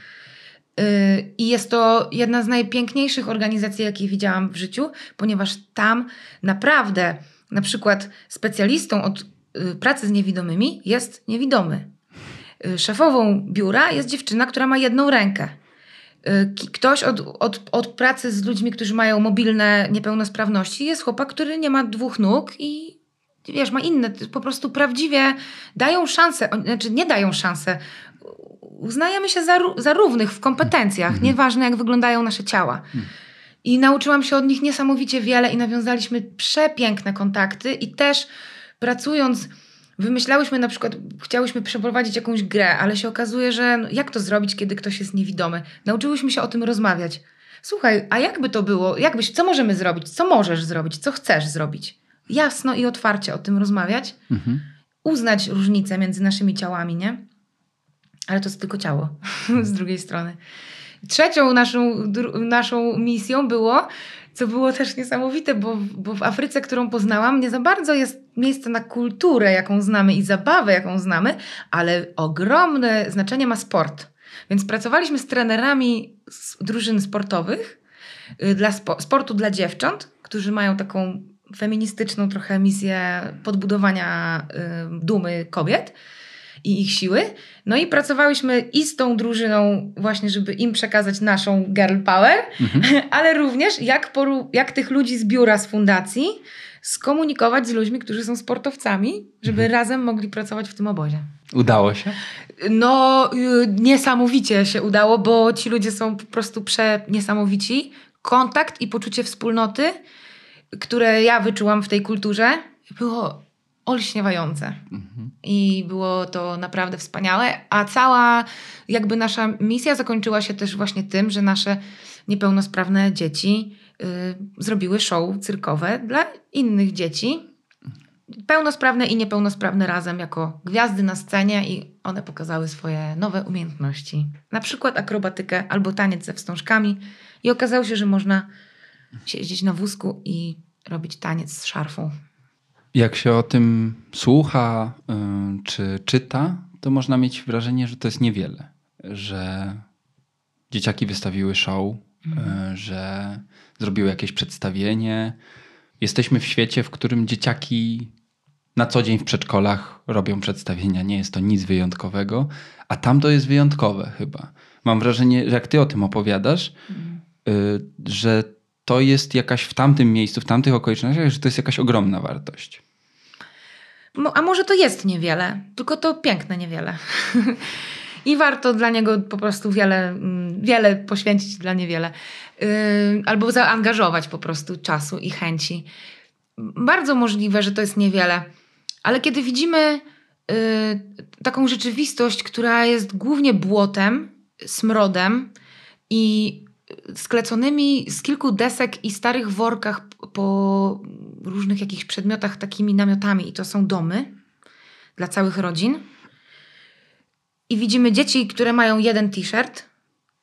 C: I jest to jedna z najpiękniejszych organizacji, jakie widziałam w życiu, ponieważ tam naprawdę na przykład specjalistą od y, pracy z niewidomymi jest niewidomy. Y, szefową biura jest dziewczyna, która ma jedną rękę. Ktoś od, od, od pracy z ludźmi, którzy mają mobilne niepełnosprawności, jest chłopak, który nie ma dwóch nóg i wiesz, ma inne, po prostu prawdziwie dają szansę, znaczy nie dają szansę, uznajemy się za, za równych w kompetencjach,
A: Mhm.
C: nieważne jak wyglądają nasze ciała. I nauczyłam się od nich niesamowicie wiele i nawiązaliśmy przepiękne kontakty i też pracując wymyślałyśmy na przykład, chciałyśmy przeprowadzić jakąś grę, ale się okazuje, że no, jak to zrobić, kiedy ktoś jest niewidomy? Nauczyłyśmy się o tym rozmawiać. Słuchaj, a jakby to było? Jakbyś, co możemy zrobić? Co możesz zrobić? Co chcesz zrobić? Jasno i otwarcie o tym rozmawiać,
A: Mhm.
C: uznać różnice między naszymi ciałami, nie? Ale to jest tylko ciało z drugiej strony. Trzecią naszą, naszą misją było, co było też niesamowite, bo, bo w Afryce, którą poznałam, nie za bardzo jest miejsce na kulturę, jaką znamy i zabawę, jaką znamy, ale ogromne znaczenie ma sport. Więc pracowaliśmy z trenerami z drużyn sportowych, y, dla spo, sportu dla dziewcząt, którzy mają taką feministyczną trochę misję podbudowania y, dumy kobiet i ich siły. No i pracowałyśmy i z tą drużyną właśnie, żeby im przekazać naszą girl power,
A: Mhm.
C: ale również jak, poru- jak tych ludzi z biura, z fundacji skomunikować z ludźmi, którzy są sportowcami, żeby razem mogli pracować w tym obozie.
A: Udało się?
C: No, y, niesamowicie się udało, bo ci ludzie są po prostu przeniesamowici. Kontakt i poczucie wspólnoty, które ja wyczułam w tej kulturze, było olśniewające.
A: Mhm.
C: I było to naprawdę wspaniałe. A cała jakby nasza misja zakończyła się też właśnie tym, że nasze niepełnosprawne dzieci y, zrobiły show cyrkowe dla innych dzieci. Pełnosprawne i niepełnosprawne razem jako gwiazdy na scenie i one pokazały swoje nowe umiejętności. Na przykład akrobatykę albo taniec ze wstążkami. I okazało się, że można siedzieć na wózku i robić taniec z szarfą.
A: Jak się o tym słucha y, czy czyta, to można mieć wrażenie, że to jest niewiele. Że dzieciaki wystawiły show, y, że zrobiły jakieś przedstawienie. Jesteśmy w świecie, w którym dzieciaki na co dzień w przedszkolach robią przedstawienia. Nie jest to nic wyjątkowego, a tam to jest wyjątkowe chyba. Mam wrażenie, że jak ty o tym opowiadasz, y, że to jest jakaś w tamtym miejscu, w tamtych okolicznościach, że to jest jakaś ogromna wartość.
C: A może to jest niewiele, tylko to piękne niewiele. I warto dla niego po prostu wiele, mm, wiele poświęcić dla niewiele. Yy, albo zaangażować po prostu czasu i chęci. Bardzo możliwe, że to jest niewiele. Ale kiedy widzimy yy, taką rzeczywistość, która jest głównie błotem, smrodem i skleconymi z kilku desek i starych workach po różnych jakichś przedmiotach takimi namiotami i to są domy dla całych rodzin. I widzimy dzieci, które mają jeden t-shirt,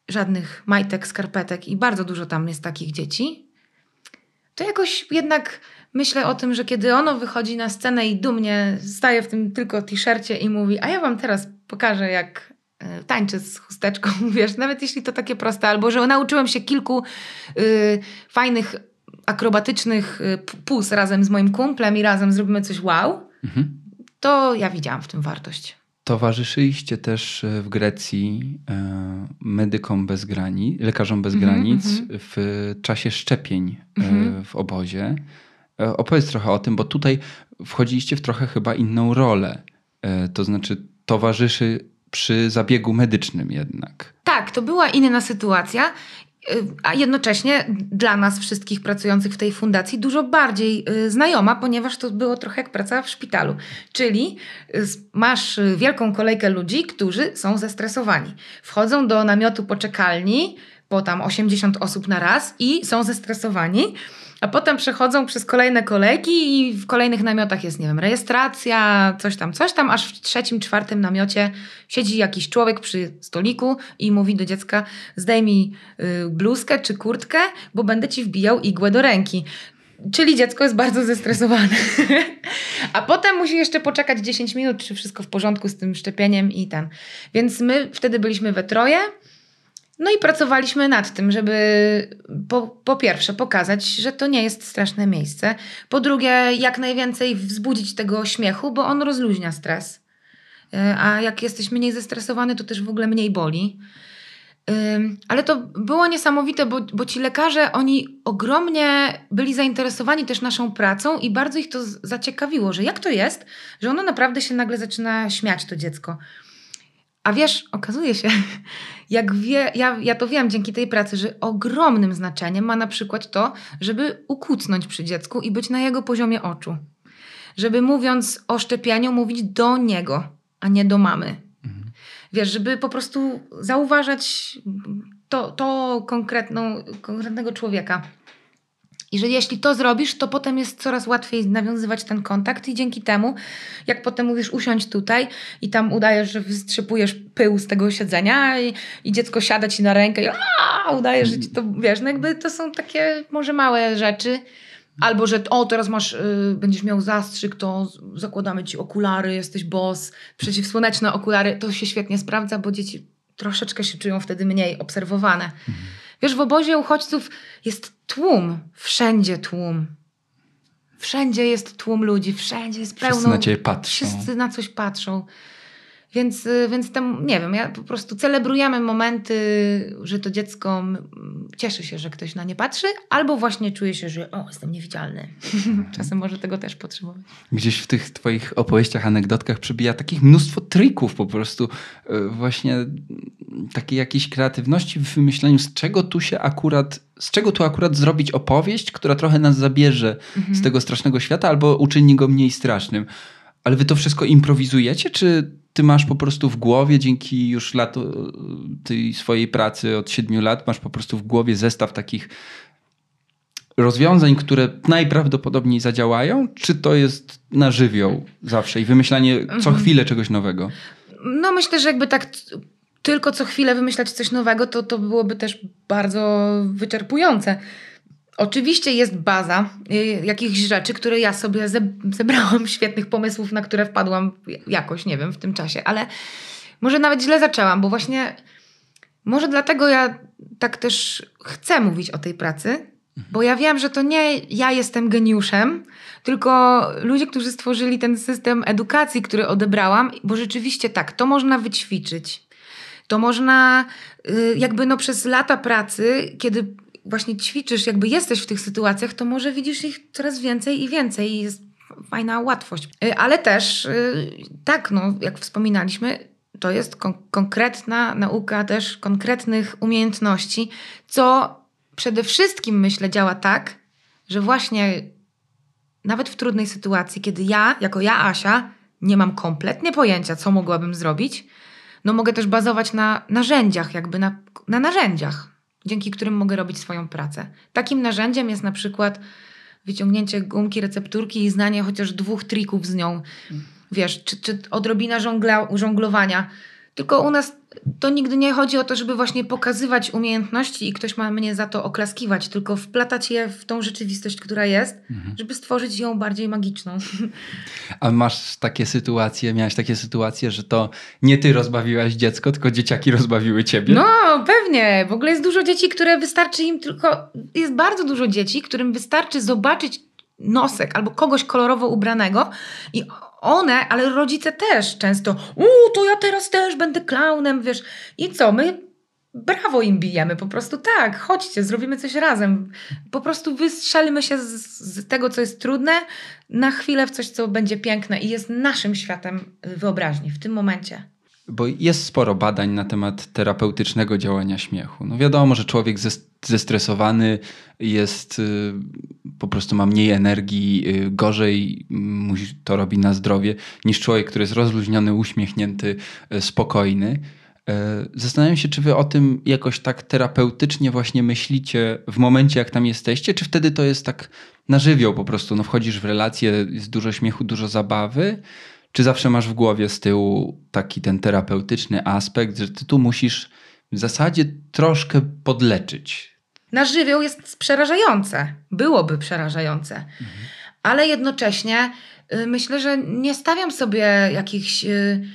C: żadnych majtek, skarpetek i bardzo dużo tam jest takich dzieci. To jakoś jednak myślę o tym, że kiedy ono wychodzi na scenę i dumnie staje w tym tylko t-shircie i mówi, a ja wam teraz pokażę jak tańczę z chusteczką, wiesz, nawet jeśli to takie proste, albo że nauczyłem się kilku y, fajnych akrobatycznych y, pus razem z moim kumplem i razem zrobimy coś wow,
A: Mhm.
C: to ja widziałam w tym wartość.
A: Towarzyszyliście też e, w Grecji e, medykom bez granic, lekarzom bez
C: Mhm,
A: granic
C: mhm.
A: w czasie szczepień e,
C: Mhm.
A: w obozie. E, Opowiedz trochę o tym, bo tutaj wchodziliście w trochę chyba inną rolę. E, To znaczy towarzyszy przy zabiegu medycznym jednak.
C: Tak, to była inna sytuacja, y, a jednocześnie dla nas wszystkich pracujących w tej fundacji dużo bardziej y, znajoma, ponieważ to było trochę jak praca w szpitalu. Czyli y, masz wielką kolejkę ludzi, którzy są zestresowani. Wchodzą do namiotu poczekalni, po tam 80 osób na raz i są zestresowani. A potem przechodzą przez kolejne kolejki i w kolejnych namiotach jest, nie wiem, rejestracja, coś tam, coś tam, aż w trzecim, czwartym namiocie siedzi jakiś człowiek przy stoliku i mówi do dziecka: zdejmij y, bluzkę czy kurtkę, bo będę ci wbijał igłę do ręki. Czyli dziecko jest bardzo zestresowane. A potem musi jeszcze poczekać 10 minut, czy wszystko w porządku z tym szczepieniem i ten. Więc my wtedy byliśmy we troje. No i pracowaliśmy nad tym, żeby po, po pierwsze pokazać, że to nie jest straszne miejsce. Po drugie, jak najwięcej wzbudzić tego śmiechu, bo on rozluźnia stres. Y, A jak jesteś mniej zestresowany, to też w ogóle mniej boli. Ale to było niesamowite, bo, bo ci lekarze, oni ogromnie byli zainteresowani też naszą pracą i bardzo ich to zaciekawiło, że jak to jest, że ono naprawdę się nagle zaczyna śmiać, to dziecko. A wiesz, okazuje się, jak wie, ja, ja to wiem dzięki tej pracy, że ogromnym znaczeniem ma na przykład to, żeby ukucnąć przy dziecku i być na jego poziomie oczu. Żeby mówiąc o szczepieniu, mówić do niego, a nie do mamy. Wiesz, żeby po prostu zauważać to, to konkretną, konkretnego człowieka. I że jeśli to zrobisz, to potem jest coraz łatwiej nawiązywać ten kontakt i dzięki temu, jak potem mówisz usiądź tutaj i tam udajesz, że wystrzepujesz pył z tego siedzenia i, i dziecko siada ci na rękę i udajesz, że ci to, wiesz, no jakby to są takie może małe rzeczy, Albo, że o, teraz masz, y, będziesz miał zastrzyk, to zakładamy ci okulary, jesteś boss, przeciwsłoneczne okulary. To się świetnie sprawdza, bo dzieci troszeczkę się czują wtedy mniej obserwowane. Mhm. Wiesz, w obozie uchodźców jest tłum, wszędzie tłum. Wszędzie jest tłum ludzi, wszędzie jest pełno.
A: Wszyscy na ciebie patrzą.
C: Wszyscy na coś patrzą. Więc, y, więc tam, nie wiem, ja po prostu celebrujemy momenty, że to dziecko cieszy się, że ktoś na nie patrzy, albo właśnie czuje się, że o, jestem niewidzialny. Czasem może tego też potrzebować.
A: Gdzieś w tych twoich opowieściach, anegdotkach przybija takich mnóstwo trików po prostu. Y, właśnie takiej jakiejś kreatywności w wymyśleniu, z czego tu się akurat, z czego tu akurat zrobić opowieść, która trochę nas zabierze mhm. z tego strasznego świata, albo uczyni go mniej strasznym. Ale wy to wszystko improwizujecie, czy ty masz po prostu w głowie, dzięki już lat, tej swojej pracy od siedmiu lat, masz po prostu w głowie zestaw takich rozwiązań, które najprawdopodobniej zadziałają, czy to jest na żywioł zawsze i wymyślanie co mhm. chwilę czegoś nowego?
C: No myślę, że jakby tak tylko co chwilę wymyślać coś nowego, to, to byłoby też bardzo wyczerpujące. Oczywiście jest baza y, jakichś rzeczy, które ja sobie zebrałam, świetnych pomysłów, na które wpadłam jakoś, nie wiem, w tym czasie, ale może nawet źle zaczęłam, bo właśnie może dlatego ja tak też chcę mówić o tej pracy, bo ja wiem, że to nie ja jestem geniuszem, tylko ludzie, którzy stworzyli ten system edukacji, który odebrałam, bo rzeczywiście tak, to można wyćwiczyć. To można y, jakby no przez lata pracy, kiedy właśnie ćwiczysz, jakby jesteś w tych sytuacjach, to może widzisz ich coraz więcej i więcej i jest fajna łatwość. Y, ale też, y, tak, no, jak wspominaliśmy, to jest kon konkretna nauka też konkretnych umiejętności, co przede wszystkim myślę działa tak, że właśnie nawet w trudnej sytuacji, kiedy ja, jako ja, Asia, nie mam kompletnie pojęcia, co mogłabym zrobić, no mogę też bazować na narzędziach, jakby na, na narzędziach dzięki którym mogę robić swoją pracę. Takim narzędziem jest na przykład wyciągnięcie gumki recepturki i znanie chociaż dwóch trików z nią. Wiesz, czy, czy odrobina żongla, żonglowania. Tylko u nas to nigdy nie chodzi o to, żeby właśnie pokazywać umiejętności i ktoś ma mnie za to oklaskiwać, tylko wplatać je w tą rzeczywistość, która jest, mhm. żeby stworzyć ją bardziej magiczną.
A: A masz takie sytuacje, miałaś takie sytuacje, że to nie ty rozbawiłaś dziecko, tylko dzieciaki rozbawiły ciebie?
C: No, pewnie. W ogóle jest dużo dzieci, które wystarczy im tylko. Jest bardzo dużo dzieci, którym wystarczy zobaczyć nosek albo kogoś kolorowo ubranego i one, ale rodzice też często, uuu, to ja teraz też będę klaunem, wiesz. I co, my brawo im bijemy, po prostu tak, chodźcie, zrobimy coś razem. Po prostu wystrzelmy się z, z, tego, co jest trudne, na chwilę w coś, co będzie piękne i jest naszym światem wyobraźni w tym momencie
A: bo jest sporo badań na temat terapeutycznego działania śmiechu. No wiadomo, że człowiek zestresowany jest, y, po prostu ma mniej energii, y, gorzej to robi na zdrowie, niż człowiek, który jest rozluźniony, uśmiechnięty, y, spokojny. Zastanawiam się, czy wy o tym jakoś tak terapeutycznie właśnie myślicie w momencie, jak tam jesteście, czy wtedy to jest tak na żywioł po prostu, no wchodzisz w relację, jest dużo śmiechu, dużo zabawy, czy zawsze masz w głowie z tyłu taki ten terapeutyczny aspekt, że ty tu musisz w zasadzie troszkę podleczyć?
C: Na żywioł jest przerażające. Byłoby przerażające. Mhm. Ale jednocześnie y, myślę, że nie stawiam sobie jakichś y,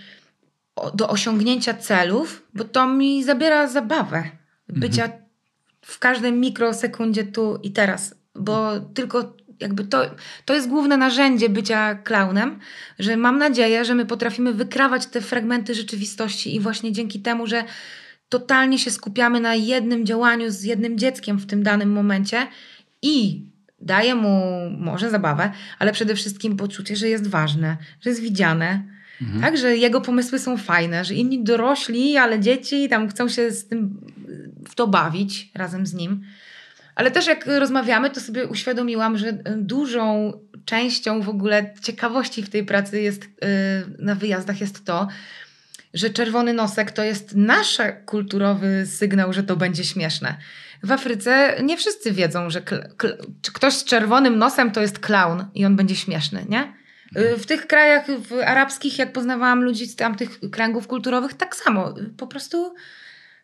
C: do osiągnięcia celów, bo to mi zabiera zabawę bycia mhm. w każdym mikrosekundzie tu i teraz, bo tylko jakby to, to jest główne narzędzie bycia klaunem, że mam nadzieję, że my potrafimy wykrawać te fragmenty rzeczywistości i właśnie dzięki temu, że totalnie się skupiamy na jednym działaniu z jednym dzieckiem w tym danym momencie i daje mu może zabawę, ale przede wszystkim poczucie, że jest ważne, że jest widziane, Mhm. Tak, że jego pomysły są fajne, że inni dorośli, ale dzieci tam chcą się z tym w to bawić razem z nim. Ale też jak rozmawiamy, to sobie uświadomiłam, że dużą częścią w ogóle ciekawości w tej pracy jest, y, na wyjazdach jest to, że czerwony nosek to jest nasz kulturowy sygnał, że to będzie śmieszne. W Afryce nie wszyscy wiedzą, że ktoś z czerwonym nosem to jest clown i on będzie śmieszny, nie? Y, w tych krajach w arabskich, jak poznawałam ludzi z tamtych kręgów kulturowych, tak samo. Po prostu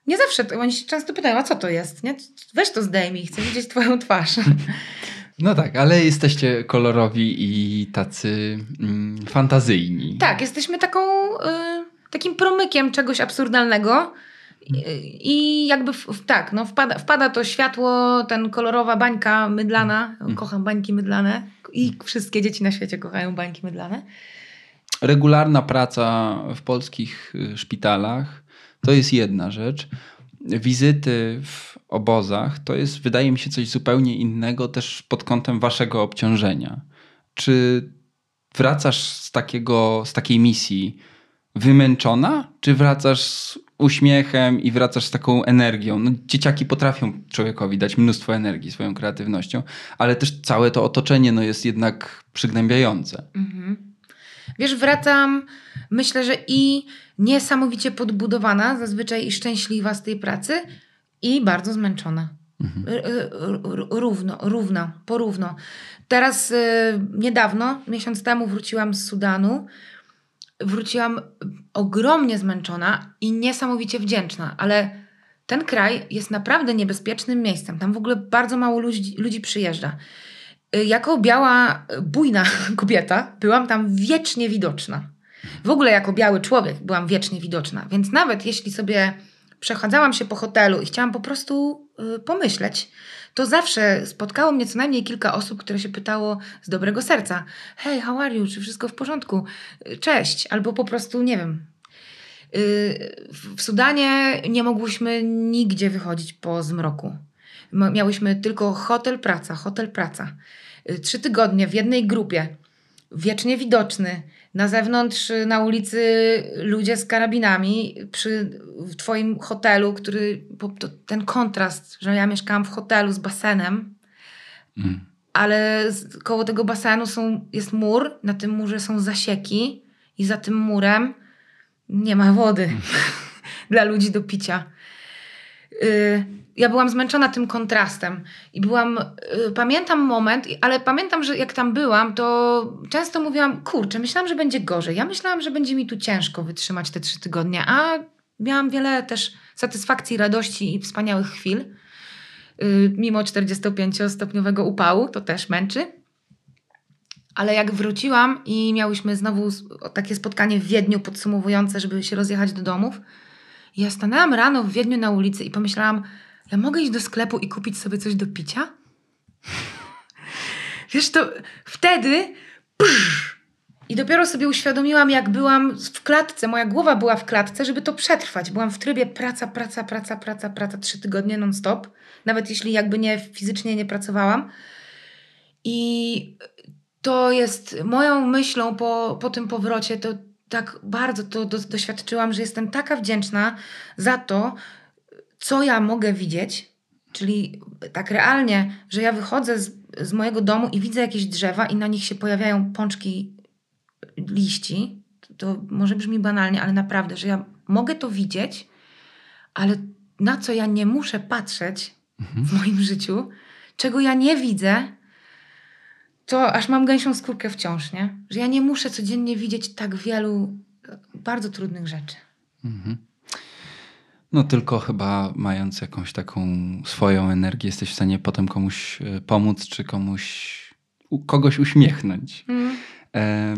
C: nie zawsze, oni się często pytają, a co to jest, nie? Weź to zdejmij, chcę widzieć twoją twarz.
A: No tak, ale jesteście kolorowi i tacy mm, fantazyjni.
C: Tak, jesteśmy taką, y, takim promykiem czegoś absurdalnego. I, jakby w, tak, no wpada, wpada to światło, ten kolorowa bańka mydlana. Mm. Kocham bańki mydlane i wszystkie dzieci na świecie kochają bańki mydlane.
A: Regularna praca w polskich y, szpitalach to jest jedna rzecz. Wizyty w obozach to jest, wydaje mi się, coś zupełnie innego też pod kątem waszego obciążenia. Czy wracasz z, takiego, z takiej misji wymęczona, czy wracasz z uśmiechem i wracasz z taką energią? No, dzieciaki potrafią człowiekowi dać mnóstwo energii swoją kreatywnością, ale też całe to otoczenie no, jest jednak przygnębiające. Mhm.
C: Wiesz, wracam, myślę, że i niesamowicie podbudowana zazwyczaj i szczęśliwa z tej pracy i bardzo zmęczona. Mhm. Równo, równo, porówno. Teraz y, niedawno, miesiąc temu wróciłam z Sudanu. Wróciłam ogromnie zmęczona i niesamowicie wdzięczna, ale ten kraj jest naprawdę niebezpiecznym miejscem. Tam w ogóle bardzo mało ludzi, ludzi przyjeżdża. Y, jako biała, bujna kobieta byłam tam wiecznie widoczna. W ogóle jako biały człowiek byłam wiecznie widoczna, więc nawet jeśli sobie przechadzałam się po hotelu i chciałam po prostu y, pomyśleć, to zawsze spotkało mnie co najmniej kilka osób, które się pytało z dobrego serca: Hej, how are you? Czy wszystko w porządku? Y, cześć, albo po prostu nie wiem. Y, w Sudanie nie mogłyśmy nigdzie wychodzić po zmroku. Miałyśmy tylko hotel, praca, hotel, praca. Y, trzy tygodnie w jednej grupie, wiecznie widoczny na zewnątrz, na ulicy ludzie z karabinami, przy w twoim hotelu, który, ten kontrast, że ja mieszkałam w hotelu z basenem, mm. ale koło tego basenu są, jest mur, na tym murze są zasieki i za tym murem nie ma wody mm. dla ludzi do picia. Y ja byłam zmęczona tym kontrastem i byłam, y, pamiętam moment, ale pamiętam, że jak tam byłam, to często mówiłam, kurczę, myślałam, że będzie gorzej. Ja myślałam, że będzie mi tu ciężko wytrzymać te trzy tygodnie, a miałam wiele też satysfakcji, radości i wspaniałych chwil. Y, mimo 45-stopniowego upału, to też męczy. Ale jak wróciłam i miałyśmy znowu takie spotkanie w Wiedniu podsumowujące, żeby się rozjechać do domów, ja stanęłam rano w Wiedniu na ulicy i pomyślałam, ja mogę iść do sklepu i kupić sobie coś do picia? Wiesz, to wtedy psz, i dopiero sobie uświadomiłam, jak byłam w klatce, moja głowa była w klatce, żeby to przetrwać. Byłam w trybie praca, praca, praca, praca, praca, trzy tygodnie non-stop, nawet jeśli jakby nie fizycznie nie pracowałam. I to jest moją myślą po, po tym powrocie, to tak bardzo to do, doświadczyłam, że jestem taka wdzięczna za to, co ja mogę widzieć, czyli tak realnie, że ja wychodzę z, z mojego domu i widzę jakieś drzewa i na nich się pojawiają pączki liści, to może brzmi banalnie, ale naprawdę, że ja mogę to widzieć, ale na co ja nie muszę patrzeć mhm. w moim życiu, czego ja nie widzę, to aż mam gęsią skórkę wciąż, nie? Że ja nie muszę codziennie widzieć tak wielu bardzo trudnych rzeczy. Mhm.
A: No tylko chyba mając jakąś taką swoją energię, jesteś w stanie potem komuś e, pomóc, czy komuś, kogoś uśmiechnąć. Mm. E,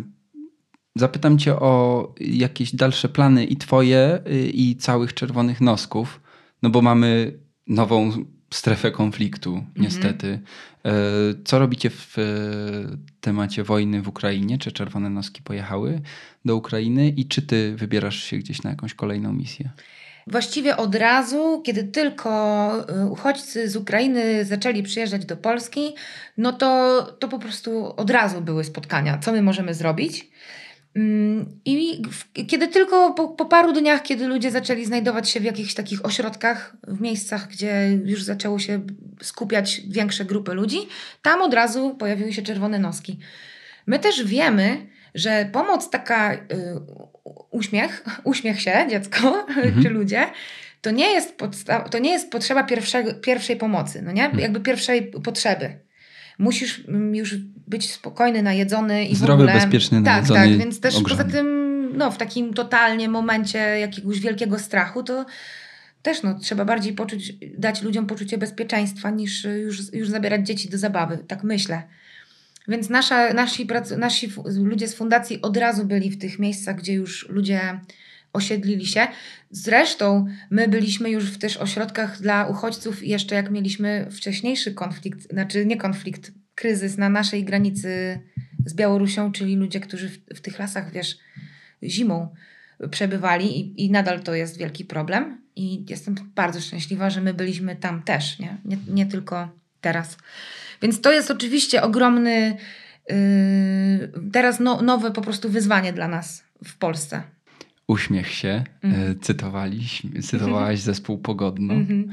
A: zapytam cię o jakieś dalsze plany i twoje, y, i całych czerwonych nosków, no bo mamy nową strefę konfliktu, -hmm. niestety. E, co robicie w temacie wojny w Ukrainie? Czy czerwone noski pojechały do Ukrainy i czy ty wybierasz się gdzieś na jakąś kolejną misję?
C: Właściwie od razu, kiedy tylko y, uchodźcy z Ukrainy zaczęli przyjeżdżać do Polski, no to, to po prostu od razu były spotkania, co my możemy zrobić. Mm, I kiedy tylko po, po, paru dniach, kiedy ludzie zaczęli znajdować się w jakichś takich ośrodkach, w miejscach, gdzie już zaczęło się skupiać większe grupy ludzi, tam od razu pojawiły się czerwone noski. My też wiemy, że pomoc taka, y, uśmiech, uśmiech się dziecko mhm. czy ludzie, to nie jest, podsta- to nie jest potrzeba pierwszego, pierwszej pomocy, no nie? Mhm. Jakby pierwszej potrzeby musisz już być spokojny, najedzony i
A: Zdrowy,
C: w ogóle...
A: bezpieczny,
C: tak,
A: najedzony,
C: Tak, więc też ogrzany. poza tym no, w takim totalnie momencie jakiegoś wielkiego strachu, to też no, trzeba bardziej poczuć, dać ludziom poczucie bezpieczeństwa niż już, już zabierać dzieci do zabawy. Tak myślę. Więc nasza, nasi, nasi ludzie z fundacji od razu byli w tych miejscach, gdzie już ludzie osiedlili się. Zresztą my byliśmy już w też ośrodkach dla uchodźców jeszcze jak mieliśmy wcześniejszy konflikt, znaczy nie konflikt, kryzys na naszej granicy z Białorusią, czyli ludzie, którzy w, w tych lasach, wiesz, zimą przebywali i, i nadal to jest wielki problem. I jestem bardzo szczęśliwa, że my byliśmy tam też, nie, nie, nie tylko teraz. Więc to jest oczywiście ogromny, yy, teraz no, nowe po prostu wyzwanie dla nas w Polsce.
A: Uśmiech się, mm. cytowaliś, cytowałaś zespół Pogodno. Mm -hmm.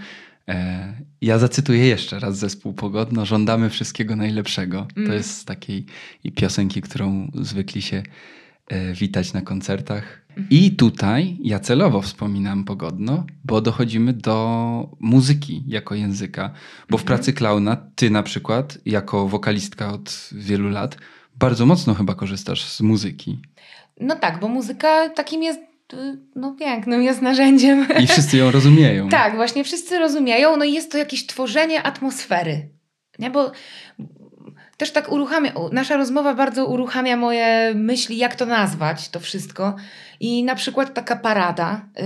A: Ja zacytuję jeszcze raz zespół Pogodno. Żądamy wszystkiego najlepszego. Mm. To mhm. jest z takiej piosenki, którą zwykli się e, witać na koncertach. I tutaj ja celowo wspominam Pogodno, bo dochodzimy do muzyki jako języka. Bo w mhm. pracy klauna ty na przykład, jako wokalistka od wielu lat, bardzo mocno chyba korzystasz z muzyki.
C: No tak, bo muzyka takim jest no pięknym jest narzędziem.
A: I wszyscy ją rozumieją.
C: tak, właśnie wszyscy rozumieją. No i jest to jakieś tworzenie atmosfery. Nie, bo też tak uruchamia, nasza rozmowa bardzo uruchamia moje myśli, jak to nazwać, to wszystko. I na przykład taka parada, yy,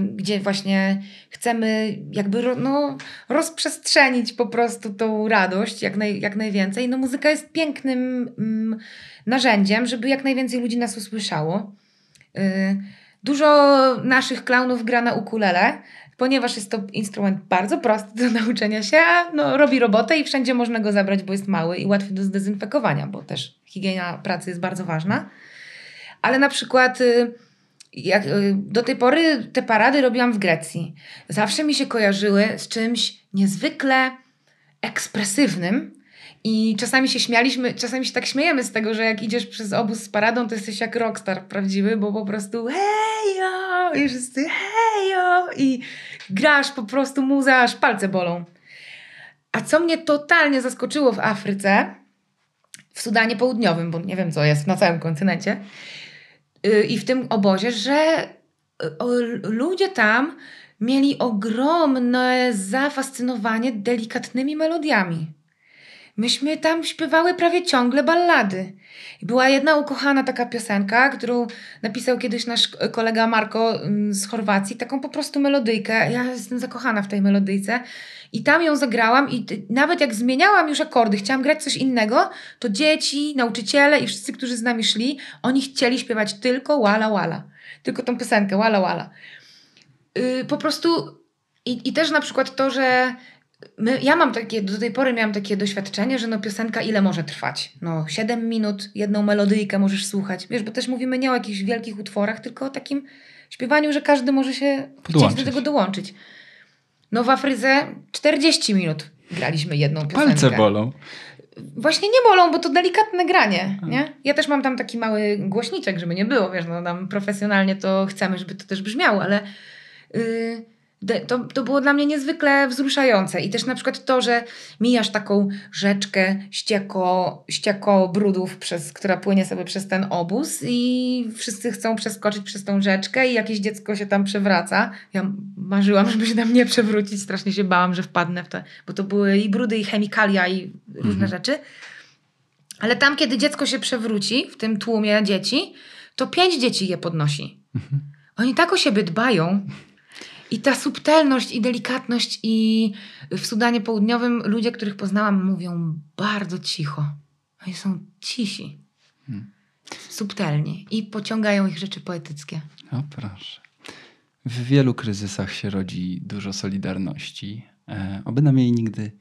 C: gdzie właśnie chcemy jakby ro, no, rozprzestrzenić po prostu tą radość jak, naj, jak najwięcej. No muzyka jest pięknym mm, narzędziem, żeby jak najwięcej ludzi nas usłyszało. Yy, Dużo naszych klaunów gra na ukulele, ponieważ jest to instrument bardzo prosty do nauczenia się, a no, robi robotę i wszędzie można go zabrać, bo jest mały i łatwy do zdezynfekowania, bo też higiena pracy jest bardzo ważna. Ale na przykład y, jak, y, do tej pory te parady robiłam w Grecji. Zawsze mi się kojarzyły z czymś niezwykle ekspresywnym, i czasami się śmialiśmy, czasami się tak śmiejemy z tego, że jak idziesz przez obóz z paradą, to jesteś jak rockstar prawdziwy, bo po prostu hejo! I wszyscy hejo! I grasz po prostu muza, aż palce bolą. A co mnie totalnie zaskoczyło w Afryce, w Sudanie Południowym, bo nie wiem co jest na całym kontynencie, yy, i w tym obozie, że yy, ludzie tam mieli ogromne zafascynowanie delikatnymi melodiami. Myśmy tam śpiewały prawie ciągle ballady. Była jedna ukochana taka piosenka, którą napisał kiedyś nasz kolega Marko mm, z Chorwacji, taką po prostu melodyjkę. Ja jestem zakochana w tej melodyjce. I tam ją zagrałam i nawet jak zmieniałam już akordy, chciałam grać coś innego, to dzieci, nauczyciele i wszyscy, którzy z nami szli, oni chcieli śpiewać tylko Wala Wala. Tylko tą piosenkę Wala Wala. Yy, po prostu i, i też na przykład to, że My, ja mam takie, do tej pory miałam takie doświadczenie, że no piosenka ile może trwać? No 7 minut, jedną melodyjkę możesz słuchać. Wiesz, bo też mówimy nie o jakichś wielkich utworach, tylko o takim śpiewaniu, że każdy może się chcieć do tego dołączyć. No w Afryce 40 minut graliśmy jedną piosenkę.
A: Palce bolą.
C: Właśnie nie bolą, bo to delikatne granie, nie? Ja też mam tam taki mały głośniczek, żeby nie było, wiesz, no tam profesjonalnie to chcemy, żeby to też brzmiało, ale... Yy, to, to było dla mnie niezwykle wzruszające. I też na przykład to, że mijasz taką rzeczkę ścieko, ścieko brudów, przez, która płynie sobie przez ten obóz i wszyscy chcą przeskoczyć przez tą rzeczkę i jakieś dziecko się tam przewraca. Ja marzyłam, żeby się tam nie przewrócić. Strasznie się bałam, że wpadnę w to, bo to były i brudy, i chemikalia, i różne mhm. rzeczy. Ale tam, kiedy dziecko się przewróci w tym tłumie dzieci, to pięć dzieci je podnosi. Mhm. Oni tak o siebie dbają, i ta subtelność i delikatność i w Sudanie Południowym ludzie, których poznałam, mówią bardzo cicho. Oni są cisi. Hmm. Subtelni i pociągają ich rzeczy poetyckie.
A: O proszę. W wielu kryzysach się rodzi dużo solidarności. E, oby nam jej nigdy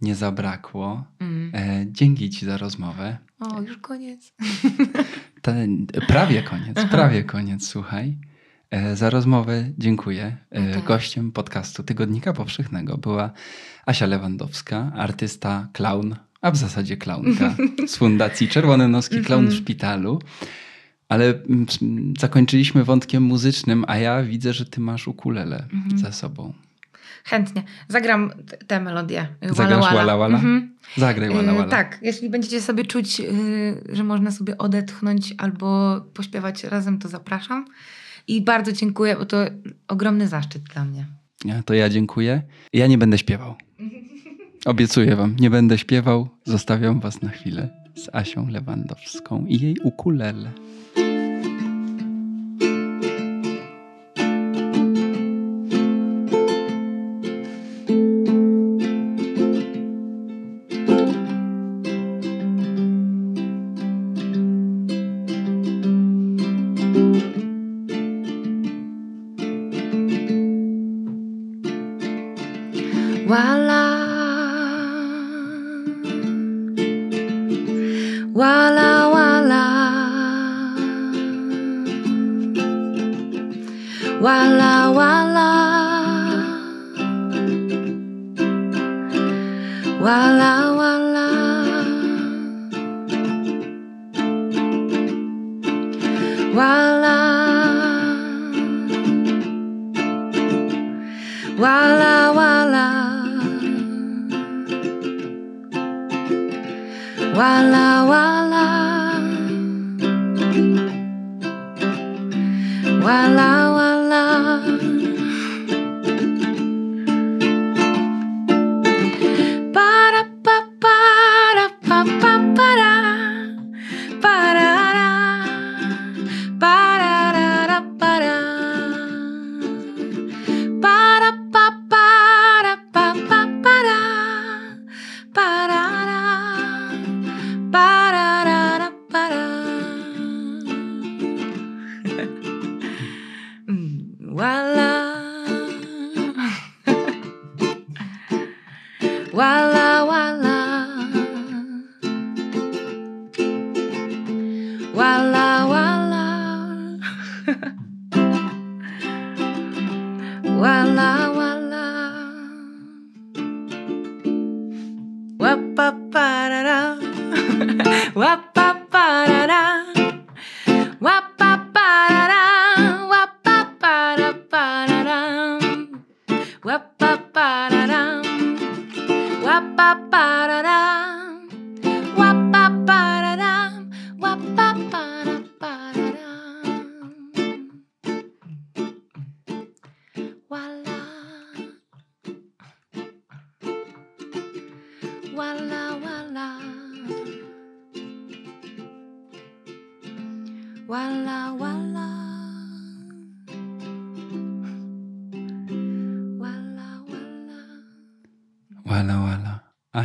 A: nie zabrakło. Mm. E, dzięki Ci za rozmowę.
C: O, już koniec.
A: Ten, prawie koniec, prawie koniec, słuchaj. E, za rozmowę dziękuję. E, okay. Gościem podcastu Tygodnika Powszechnego była Asia Lewandowska, artysta, clown, a w zasadzie klaunka z Fundacji Czerwony Noski Clown w mhm. Szpitalu. Ale mm, zakończyliśmy wątkiem muzycznym, a ja widzę, że ty masz ukulele mhm. ze sobą.
C: Chętnie. Zagram tę melodię.
A: Zagrasz Wala Wala? wala? Mhm. Zagraj Wala Wala.
C: tak, jeśli będziecie sobie czuć, y, że można sobie odetchnąć albo pośpiewać razem, to zapraszam. I bardzo dziękuję, bo to ogromny zaszczyt dla mnie.
A: Ja, to ja dziękuję. Ja nie będę śpiewał. Obiecuję wam, nie będę śpiewał. Zostawiam was na chwilę z Asią Lewandowską i jej ukulele. Wala. Wala, wala. Wala, wala.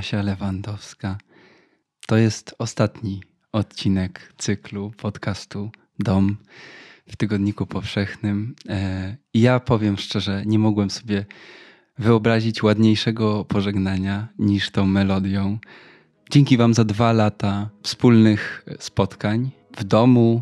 A: Asia Lewandowska. To jest ostatni odcinek cyklu podcastu Dom w Tygodniku Powszechnym. E, I ja powiem szczerze, nie mogłem sobie wyobrazić ładniejszego pożegnania niż tą melodią. Dzięki Wam za dwa lata wspólnych spotkań w domu.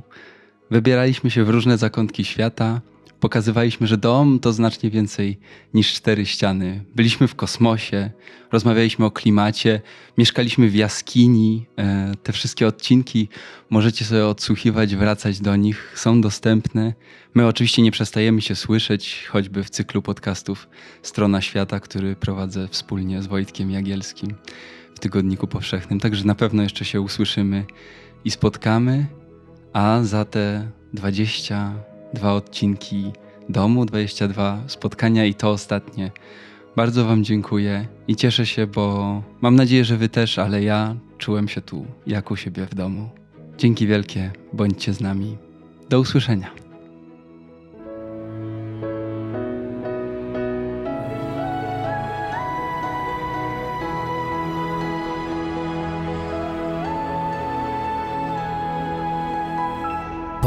A: Wybieraliśmy się w różne zakątki świata pokazywaliśmy, że dom to znacznie więcej niż cztery ściany. Byliśmy w kosmosie, rozmawialiśmy o klimacie, mieszkaliśmy w jaskini. E, te wszystkie odcinki możecie sobie odsłuchiwać, wracać do nich, są dostępne. My oczywiście nie przestajemy się słyszeć, choćby w cyklu podcastów Strona Świata, który prowadzę wspólnie z Wojtkiem Jagielskim Tygodniku Powszechnym. Także na pewno jeszcze się usłyszymy i spotkamy, a za te 20 dwa odcinki domu, 22 spotkania i to ostatnie. Bardzo Wam dziękuję i cieszę się, bo mam nadzieję, że Wy też, ale ja czułem się tu jak u siebie w domu. Dzięki wielkie, bądźcie z nami. Do usłyszenia.